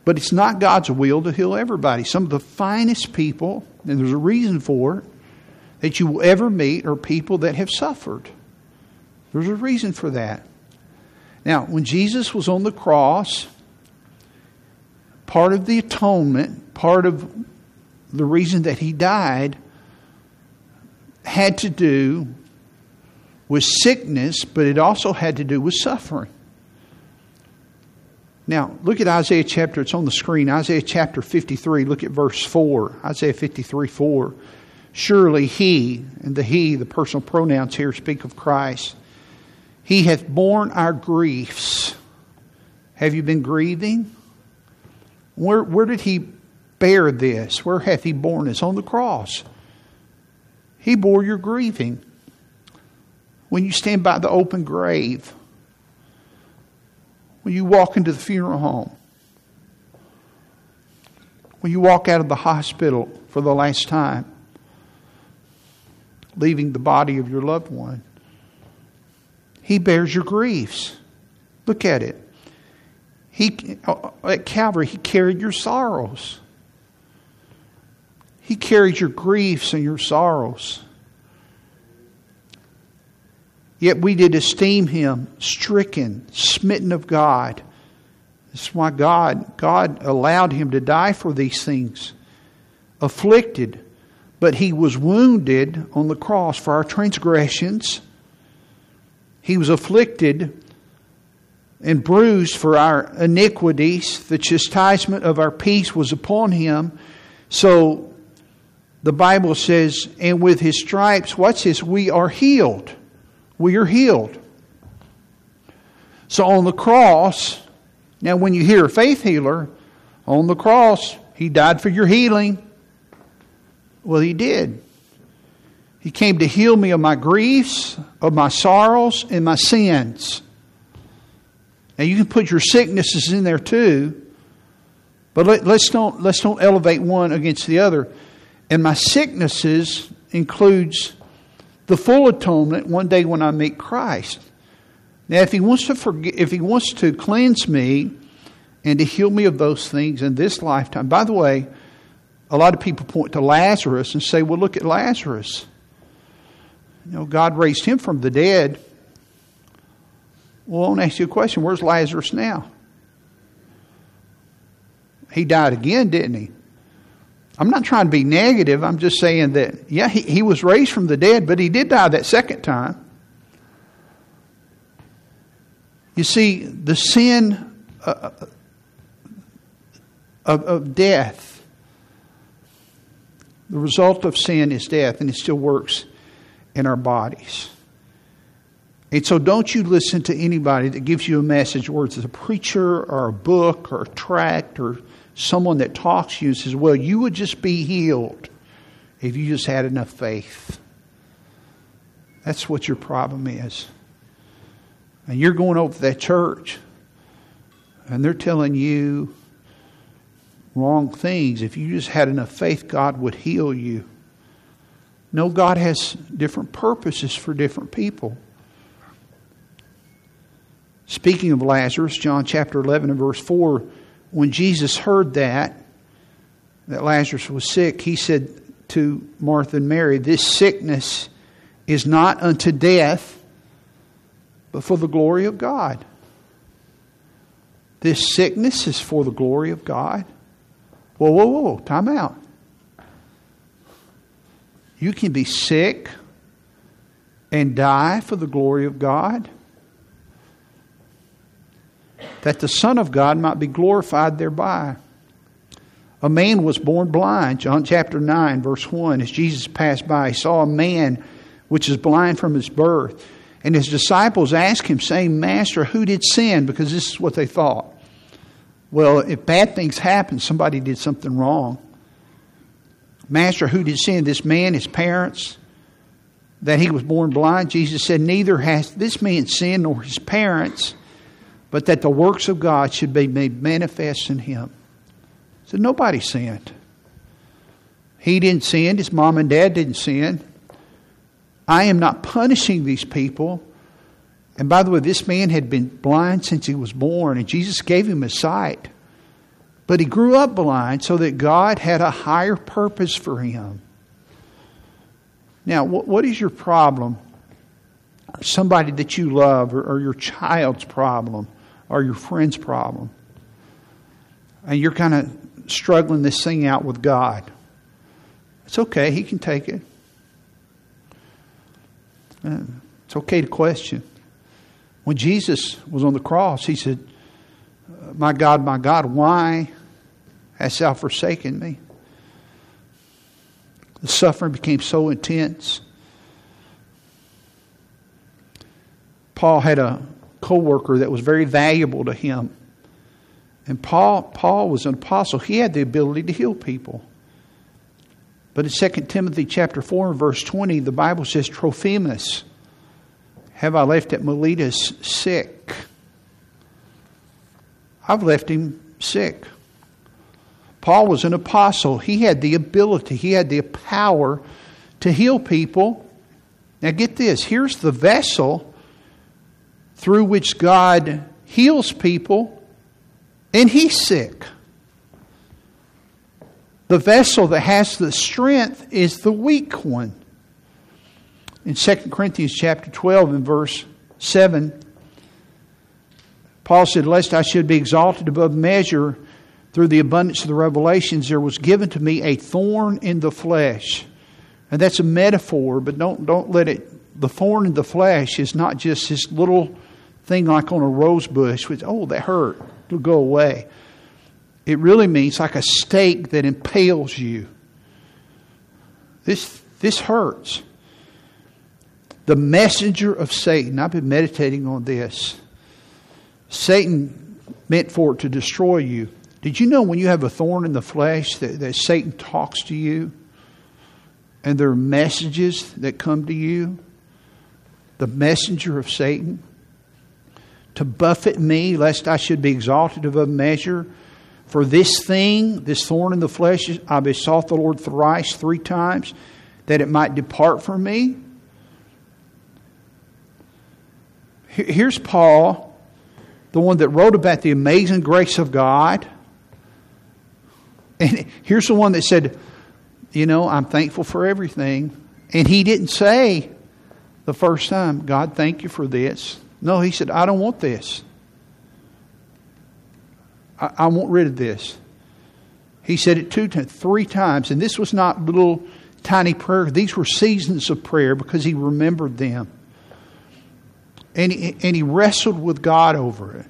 [SPEAKER 1] But it's not God's will to heal everybody. Some of the finest people, and there's a reason for it, that you will ever meet are people that have suffered. There's a reason for that. Now, when Jesus was on the cross, part of the atonement, part of the reason that he died, had to do with sickness, but it also had to do with suffering. Now, look at Isaiah chapter, it's on the screen. Isaiah chapter 53, look at verse 4. Isaiah 53 4. Surely he, and the he, the personal pronouns here speak of Christ, he hath borne our griefs. Have you been grieving? Where, where did he bear this? Where hath he borne this? On the cross. He bore your grieving. When you stand by the open grave, when you walk into the funeral home, when you walk out of the hospital for the last time, leaving the body of your loved one. He bears your griefs. Look at it. He, uh, at Calvary, He carried your sorrows. He carried your griefs and your sorrows. Yet we did esteem him stricken, smitten of God. That's why God, God allowed him to die for these things. Afflicted, but he was wounded on the cross for our transgressions. He was afflicted and bruised for our iniquities. The chastisement of our peace was upon him. So the Bible says, and with his stripes, what's this? We are healed. We are healed. So on the cross, now when you hear faith healer, on the cross, he died for your healing. Well, He did. He came to heal me of my griefs, of my sorrows, and my sins. Now you can put your sicknesses in there too, but let, us don't let's don't elevate one against the other. And my sicknesses includes the full atonement one day when I meet Christ. Now, if He wants to forgive, if He wants to cleanse me and to heal me of those things in this lifetime. By the way, a lot of people point to Lazarus and say, well, look at Lazarus. You know, God raised him from the dead. Well, I want to ask you a question. Where's Lazarus now? He died again, didn't he? I'm not trying to be negative. I'm just saying that, yeah, he, he was raised from the dead, but he did die that second time. You see, the sin uh, of, of death the result of sin is death, and it still works in our bodies. And so don't you listen to anybody that gives you a message, whether it's a preacher or a book or a tract or someone that talks to you and says, Well, you would just be healed if you just had enough faith. That's what your problem is. And you're going over to that church and they're telling you wrong things. If you just had enough faith, God would heal you. No, God has different purposes for different people. Speaking of Lazarus, John chapter 11 and verse 4, when Jesus heard that, that Lazarus was sick, he said to Martha and Mary, This sickness is not unto death, but for the glory of God. This sickness is for the glory of God. Whoa, whoa, whoa, time out. You can be sick and die for the glory of God, that the Son of God might be glorified thereby. A man was born blind. John chapter 9, verse 1. As Jesus passed by, he saw a man which is blind from his birth. And his disciples asked him, saying, Master, who did sin? Because this is what they thought. Well, if bad things happen, somebody did something wrong. Master, who did sin? This man, his parents, that he was born blind? Jesus said, Neither has this man sinned nor his parents, but that the works of God should be made manifest in him. So nobody sinned. He didn't sin, his mom and dad didn't sin. I am not punishing these people. And by the way, this man had been blind since he was born, and Jesus gave him his sight. But he grew up blind so that God had a higher purpose for him. Now, what is your problem? Somebody that you love, or, your child's problem, or your friend's problem. And you're kind of struggling this thing out with God. It's okay, He can take it. Uh, it's okay to question. When Jesus was on the cross, He said, My God, my God, why hast thou forsaken me? The suffering became so intense. Paul had a co worker that was very valuable to him. And Paul, Paul was an apostle. He had the ability to heal people. But in 2 Timothy chapter 4 and verse 20, the Bible says, Trophimus, have I left at Miletus sick? I've left him sick. Paul was an apostle. He had the ability, he had the power to heal people. Now, get this here's the vessel through which God heals people, and he's sick. The vessel that has the strength is the weak one. In 2 Corinthians chapter 12 and verse 7, Paul said, Lest I should be exalted above measure through the abundance of the revelations, there was given to me a thorn in the flesh. And that's a metaphor, but don't, don't let it, the thorn in the flesh is not just this little thing like on a rose bush, which, oh, that hurt, it'll go away. It really means like a stake that impales you. This, this hurts. The messenger of Satan, I've been meditating on this. Satan meant for it to destroy you. Did you know when you have a thorn in the flesh that, that Satan talks to you and there are messages that come to you? The messenger of Satan to buffet me, lest I should be exalted above measure. For this thing, this thorn in the flesh, I besought the Lord thrice, three times, that it might depart from me. Here's Paul, the one that wrote about the amazing grace of God and here's the one that said, You know, I'm thankful for everything. And he didn't say the first time, God, thank you for this. No, he said, I don't want this. I, I want rid of this. He said it two, three times. And this was not little tiny prayer. These were seasons of prayer because he remembered them. And he, and he wrestled with God over it.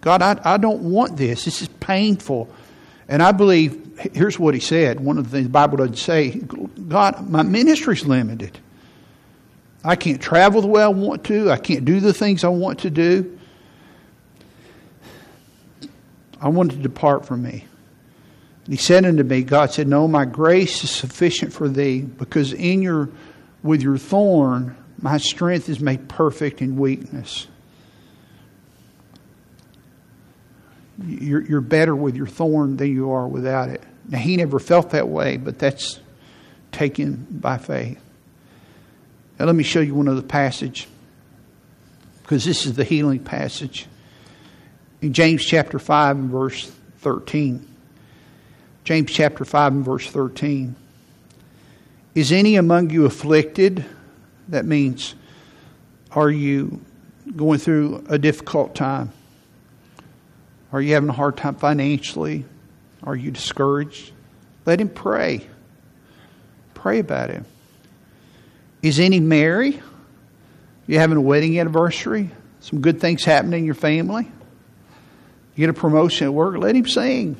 [SPEAKER 1] God, I, I don't want this. This is painful. And I believe, here's what he said. One of the things the Bible doesn't say God, my ministry's limited. I can't travel the way I want to, I can't do the things I want to do. I want to depart from me. And he said unto me, God said, No, my grace is sufficient for thee, because in your with your thorn my strength is made perfect in weakness. you're, you're better with your thorn than you are without it. Now, he never felt that way, but that's taken by faith. Now, let me show you one other passage, because this is the healing passage. In James chapter 5 and verse 13. James chapter 5 and verse 13. Is any among you afflicted? That means, are you going through a difficult time? Are you having a hard time financially? Are you discouraged? Let him pray. Pray about it. Is any merry? You having a wedding anniversary? Some good things happening in your family? You get a promotion at work? Let him sing.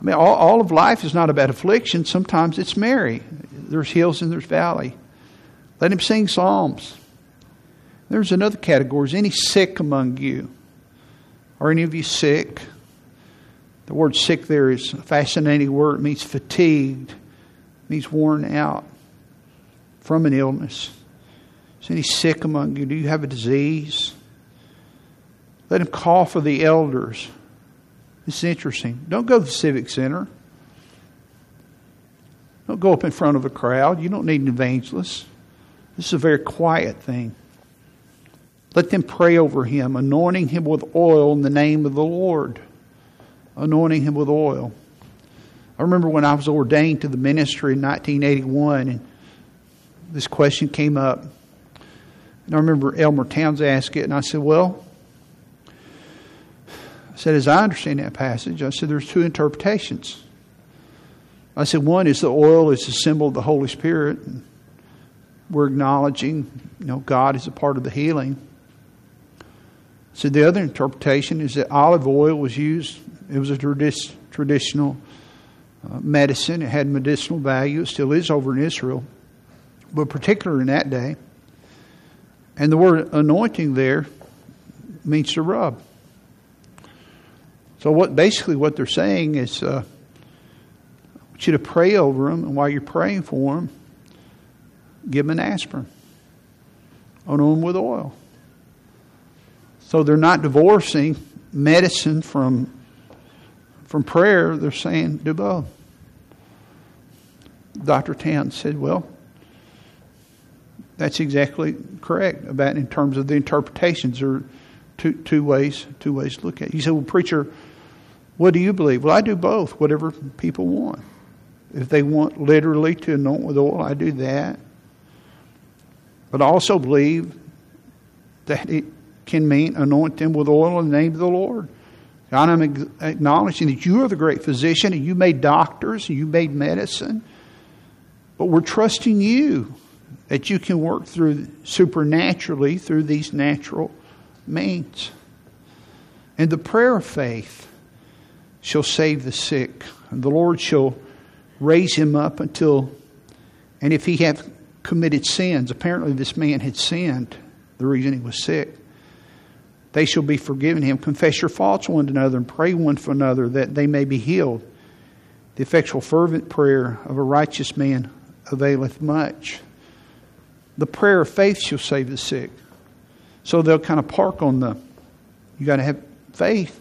[SPEAKER 1] I mean, all, all of life is not about affliction. Sometimes it's merry. There's hills and there's valley. Let him sing psalms. There's another category. Is any sick among you? Are any of you sick? The word sick there is a fascinating word. It means fatigued, it means worn out from an illness. Is any sick among you? Do you have a disease? Let him call for the elders. This is interesting. Don't go to the Civic Center. Don't go up in front of a crowd. You don't need an evangelist. This is a very quiet thing. Let them pray over him, anointing him with oil in the name of the Lord. Anointing him with oil. I remember when I was ordained to the ministry in 1981, and this question came up. And I remember Elmer Towns asked it, and I said, Well, I said, as I understand that passage, I said, there's two interpretations. I said, one is the oil is a symbol of the Holy Spirit. We're acknowledging, you know, God is a part of the healing. So the other interpretation is that olive oil was used. It was a tradi- traditional uh, medicine. It had medicinal value. It still is over in Israel, but particularly in that day. And the word anointing there means to rub. So what basically what they're saying is, uh, I want you to pray over them, and while you're praying for them, give them an aspirin, anoint them with oil. So they're not divorcing medicine from from prayer. They're saying do both. Dr. Towns said, "Well, that's exactly correct about in terms of the interpretations. Are two two ways two ways to look at it." You said, "Well, preacher." What do you believe? Well, I do both, whatever people want. If they want literally to anoint with oil, I do that. But I also believe that it can mean anoint them with oil in the name of the Lord. God, I'm acknowledging that you are the great physician and you made doctors and you made medicine. But we're trusting you that you can work through supernaturally through these natural means. And the prayer of faith shall save the sick, and the Lord shall raise him up until, and if he have committed sins, apparently this man had sinned, the reason he was sick, they shall be forgiven him. Confess your faults one to another and pray one for another that they may be healed. The effectual, fervent prayer of a righteous man availeth much. The prayer of faith shall save the sick. So they'll kind of park on the, you got to have faith.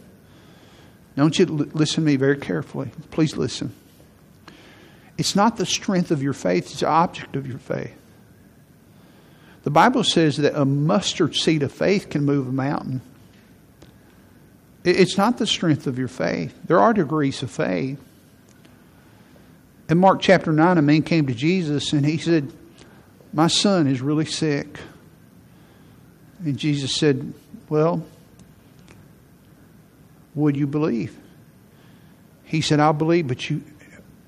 [SPEAKER 1] Don't you listen to me very carefully. Please listen. It's not the strength of your faith, it's the object of your faith. The Bible says that a mustard seed of faith can move a mountain. It's not the strength of your faith. There are degrees of faith. In Mark chapter 9, a man came to Jesus and he said, My son is really sick. And Jesus said, Well, would you believe? He said, I'll believe, but you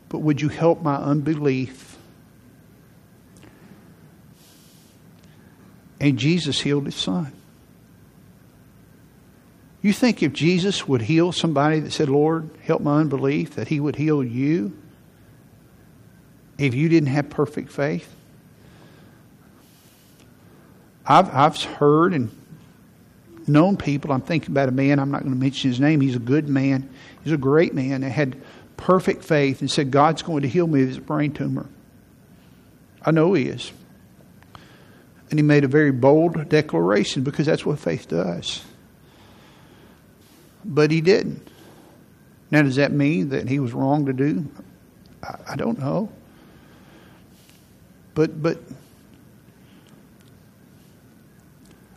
[SPEAKER 1] but would you help my unbelief? And Jesus healed his son. You think if Jesus would heal somebody that said, Lord, help my unbelief, that he would heal you if you didn't have perfect faith? I've, I've heard and known people. I'm thinking about a man, I'm not going to mention his name. He's a good man, he's a great man that had perfect faith and said, God's going to heal me of this brain tumor. I know he is. And he made a very bold declaration because that's what faith does. But he didn't. Now, does that mean that he was wrong to do? I, I don't know. But, but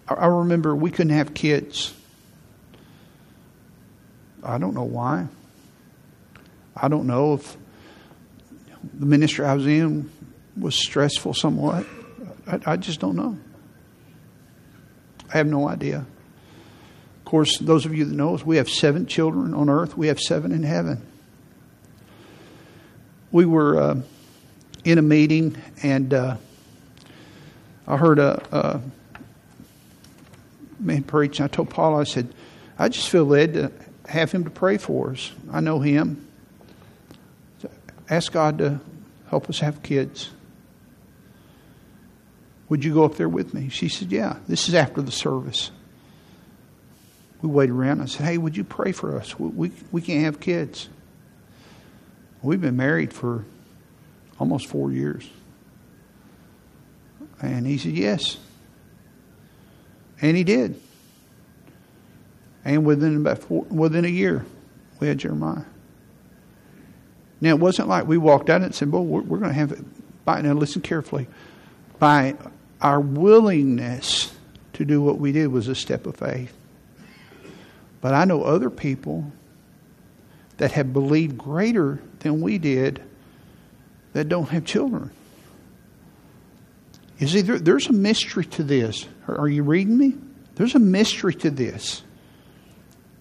[SPEAKER 1] I remember we couldn't have kids. I don't know why. I don't know if the ministry I was in was stressful somewhat. I, I just don't know. I have no idea. Of course, those of you that know us, we have seven children on earth, we have seven in heaven. We were uh, in a meeting, and uh, I heard a, a man preach. And I told Paula, I said, I just feel led to have him to pray for us. I know him. ask God to help us have kids. Would you go up there with me? She said, Yeah. This is after the service. We waited around. I said, Hey, would you pray for us? We, we, we can't have kids. We've been married for almost four years. And he said, Yes. And he did. And within about four, within a year, we had Jeremiah. Now, it wasn't like we walked out and said, Well, we're, we're going to have it. By, now, listen carefully. By our willingness to do what we did was a step of faith. But I know other people that have believed greater than we did that don't have children. You see, there, there's a mystery to this. Are, are you reading me? There's a mystery to this.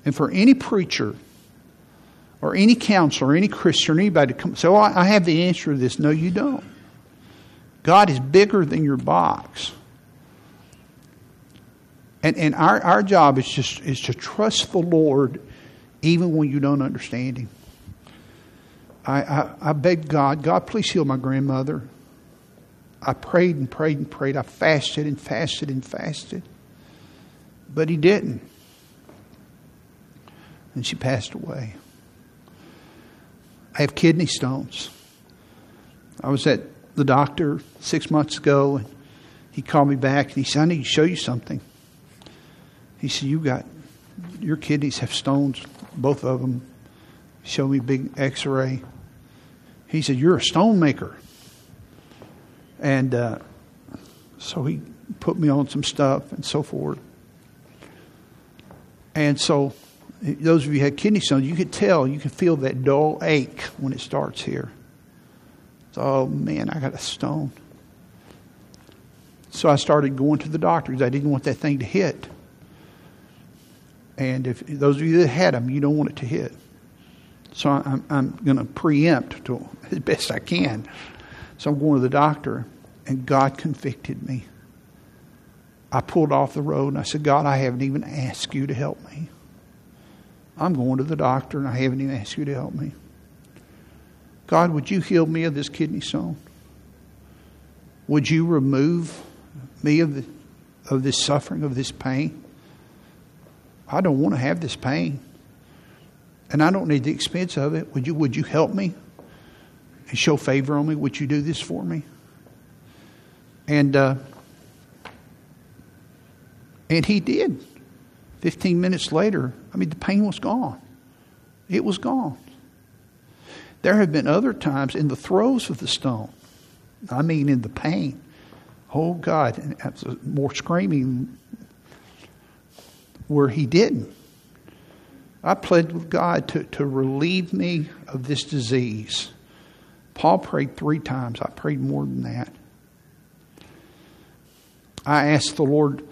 [SPEAKER 1] And for any preacher or any counselor, any Christian, anybody to come say, Oh, I have the answer to this. No, you don't. God is bigger than your box. And, and our, our job is just is to trust the Lord even when you don't understand Him. I, I, I begged God, God, please heal my grandmother. I prayed and prayed and prayed. I fasted and fasted and fasted. But He didn't. And she passed away. I have kidney stones. I was at the doctor six months ago, and he called me back and he said, I need to show you something. He said, You got your kidneys have stones, both of them. Show me big x ray. He said, You're a stone maker. And uh, so he put me on some stuff and so forth. And so, those of you who had kidney stones, you could tell, you could feel that dull ache when it starts here. So, oh man, I got a stone. So I started going to the doctors. I didn't want that thing to hit. And if those of you that had them, you don't want it to hit. So I'm, I'm going to preempt to as best I can. So I'm going to the doctor, and God convicted me. I pulled off the road and I said, God, I haven't even asked you to help me. I'm going to the doctor and I haven't even asked you to help me. God, would you heal me of this kidney stone? Would you remove me of, the, of this suffering, of this pain? I don't want to have this pain. And I don't need the expense of it. Would you, would you help me and show favor on me? Would you do this for me? And, uh, and he did. 15 minutes later, I mean, the pain was gone. It was gone. There have been other times in the throes of the stone, I mean, in the pain. Oh, God, more screaming where he didn't. I pled with God to, to relieve me of this disease. Paul prayed three times. I prayed more than that. I asked the Lord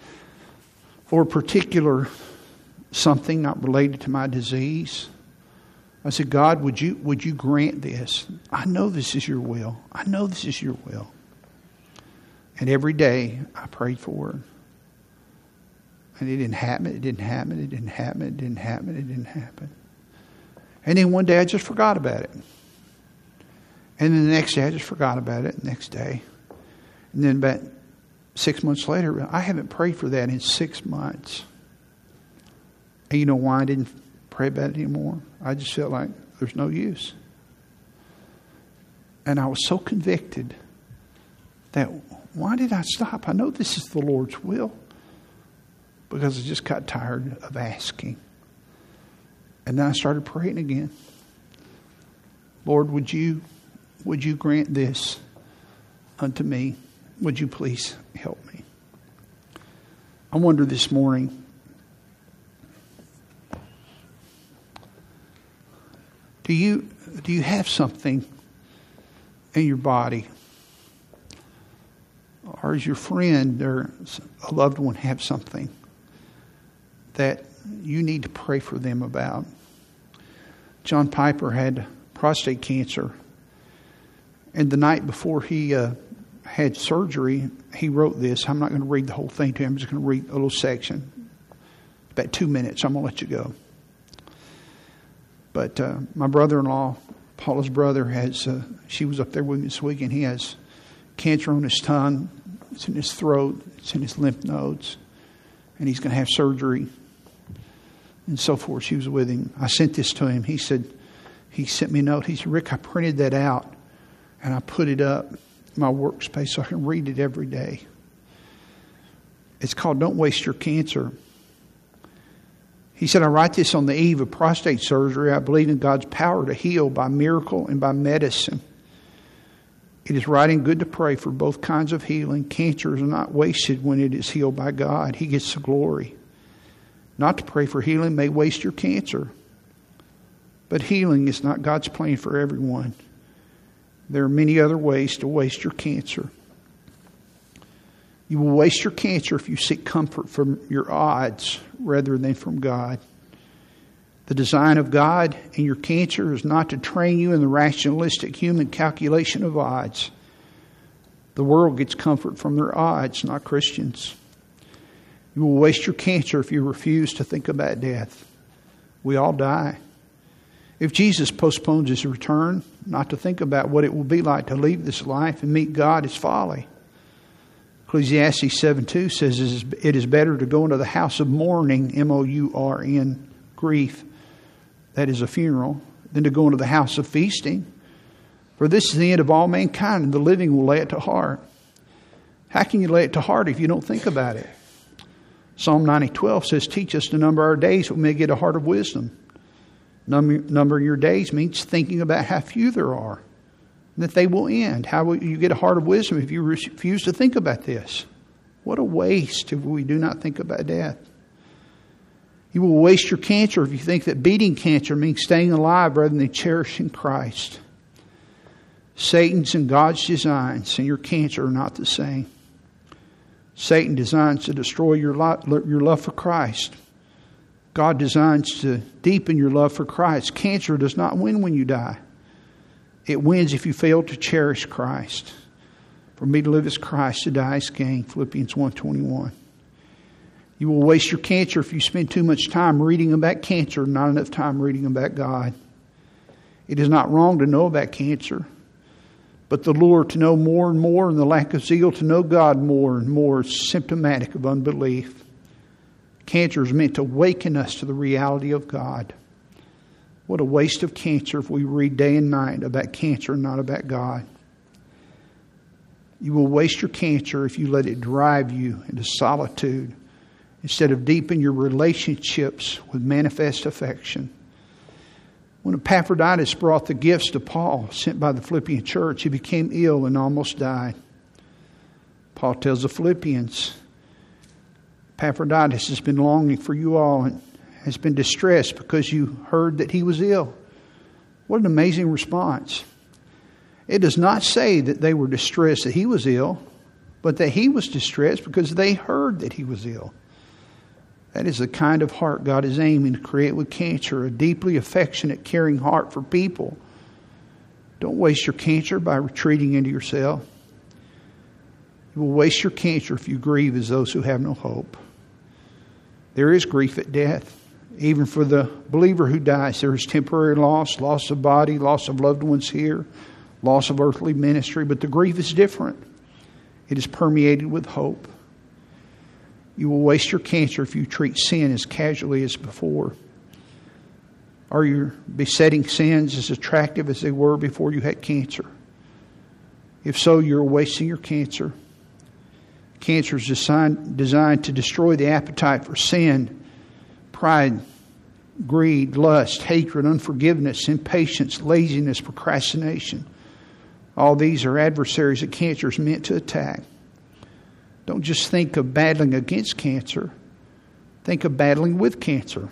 [SPEAKER 1] for a particular something not related to my disease. I said, God, would you, would you grant this? I know this is your will. I know this is your will. And every day I prayed for it. And it didn't happen, it didn't happen, it didn't happen, it didn't happen, it didn't happen. And then one day I just forgot about it. And then the next day I just forgot about it, next day. And then about six months later, I haven't prayed for that in six months. And you know why I didn't pray about it anymore? I just felt like there's no use. And I was so convicted that why did I stop? I know this is the Lord's will because I just got tired of asking. And then I started praying again. Lord, would you would you grant this unto me? Would you please help me? I wonder this morning do you do you have something in your body or is your friend or a loved one have something that you need to pray for them about. John Piper had prostate cancer, and the night before he uh, had surgery, he wrote this. I'm not going to read the whole thing to you, I'm just going to read a little section. About two minutes, I'm going to let you go. But uh, my brother in law Paula's brother has, uh, she was up there with me this week, and he has cancer on his tongue, it's in his throat, it's in his lymph nodes, and he's going to have surgery and so forth. She was with him. I sent this to him. He said, he sent me a note. He said, Rick, I printed that out and I put it up in my workspace so I can read it every day. It's called Don't Waste Your Cancer. He said, I write this on the eve of prostate surgery. I believe in God's power to heal by miracle and by medicine. It is right and good to pray for both kinds of healing. Cancer is not wasted when it is healed by God, He gets the glory. Not to pray for healing may waste your cancer. But healing is not God's plan for everyone. There are many other ways to waste your cancer. You will waste your cancer if you seek comfort from your odds rather than from God. The design of God in your cancer is not to train you in the rationalistic human calculation of odds. The world gets comfort from their odds, not Christians. You will waste your cancer if you refuse to think about death. We all die. If Jesus postpones his return, not to think about what it will be like to leave this life and meet God is folly. Ecclesiastes 7 2 says it is better to go into the house of mourning, M O U R N, grief, that is a funeral, than to go into the house of feasting. For this is the end of all mankind, and the living will lay it to heart. How can you lay it to heart if you don't think about it? Psalm 90 12 says, Teach us to number our days, that we may get a heart of wisdom. Number, your days means thinking about how few there are, that they will end. How will you get a heart of wisdom if you refuse to think about this? What a waste if we do not think about death. You will waste your cancer if you think that beating cancer means staying alive rather than cherishing Christ. Satan's and God's designs and your cancer are not the same. Satan designs to destroy your love for Christ. God designs to deepen your love for Christ. Cancer does not win when you die. It wins if you fail to cherish Christ. For me to live as Christ, to die is gain. Philippians 1.21. You will waste your cancer if you spend too much time reading about cancer, not enough time reading about God. It is not wrong to know about cancer, but the lure to know more and more and the lack of zeal to know God more and more is symptomatic of unbelief. Cancer is meant to awaken us to the reality of God. What a waste of cancer if we read day and night about cancer and not about God. You will waste your cancer if you let it drive you into solitude instead of deepen your relationships with manifest affection. When Epaphroditus brought the gifts to Paul sent by the Philippian church, he became ill and almost died. Paul tells the Philippians, Epaphroditus has been longing for you all and has been distressed because you heard that he was ill. What an amazing response. It does not say that they were distressed that he was ill, but that he was distressed because they heard that he was ill. That is the kind of heart God is aiming to create with cancer a deeply affectionate, caring heart for people. Don't waste your cancer by retreating into yourself. You will waste your cancer if you grieve as those who have no hope. There is grief at death. Even for the believer who dies, there is temporary loss, loss of body, loss of loved ones here, loss of earthly ministry, but the grief is different. It is permeated with hope. You will waste your cancer if you treat sin as casually as before. Are your besetting sins as attractive as they were before you had cancer? If so, you're wasting your cancer. Cancer is designed, designed to destroy the appetite for sin, pride, greed, lust, hatred, unforgiveness, impatience, laziness, procrastination. All these are adversaries that cancer is meant to attack. Don't just think of battling against cancer, think of battling with cancer.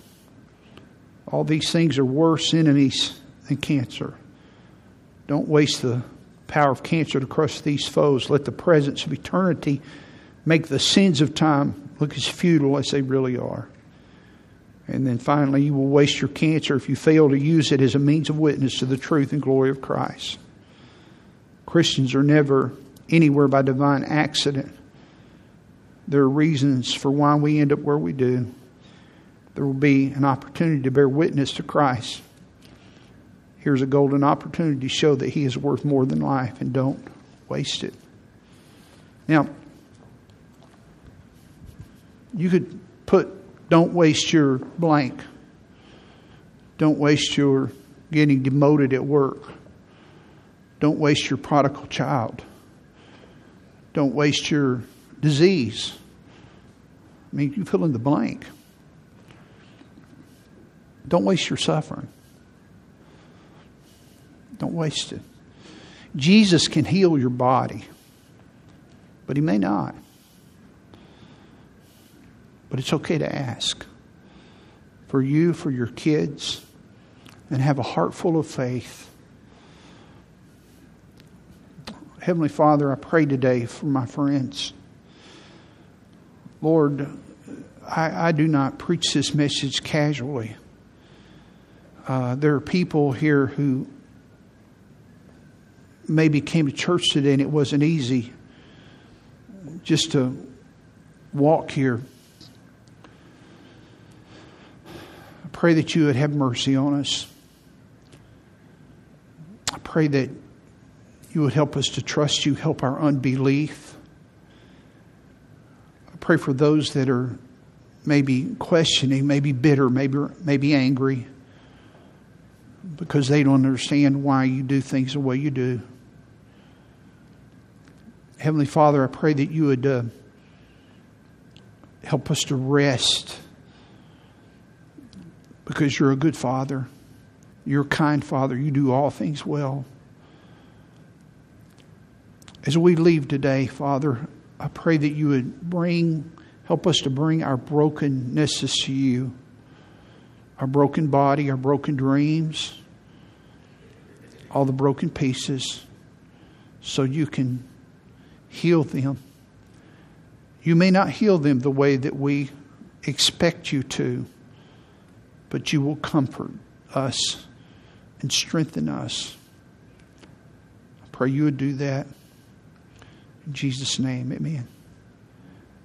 [SPEAKER 1] All these things are worse enemies than cancer. Don't waste the power of cancer to crush these foes. Let the presence of eternity make the sins of time look as futile as they really are. And then finally, you will waste your cancer if you fail to use it as a means of witness to the truth and glory of Christ. Christians are never anywhere by divine accident. There are reasons for why we end up where we do. There will be an opportunity to bear witness to Christ. Here's a golden opportunity to show that He is worth more than life and don't waste it. Now, you could put, don't waste your blank. Don't waste your getting demoted at work. Don't waste your prodigal child. Don't waste your disease. I mean, you fill in the blank. Don't waste your suffering. Don't waste it. Jesus can heal your body, but he may not. But it's okay to ask for you, for your kids, and have a heart full of faith. Heavenly Father, I pray today for my friends. Lord, I, I do not preach this message casually. Uh, there are people here who maybe came to church today and it wasn't easy just to walk here. I pray that you would have mercy on us. I pray that you would help us to trust you, help our unbelief. I pray for those that are maybe questioning, maybe bitter, maybe, maybe angry because they don't understand why you do things the way you do. Heavenly Father, I pray that you would uh, help us to rest because you're a good Father. You're a kind Father. You do all things well. As we leave today, Father, I pray that you would bring, help us to bring our brokennesses to you, our broken body, our broken dreams, all the broken pieces, so you can heal them. You may not heal them the way that we expect you to, but you will comfort us and strengthen us. I pray you would do that. In Jesus' name, amen.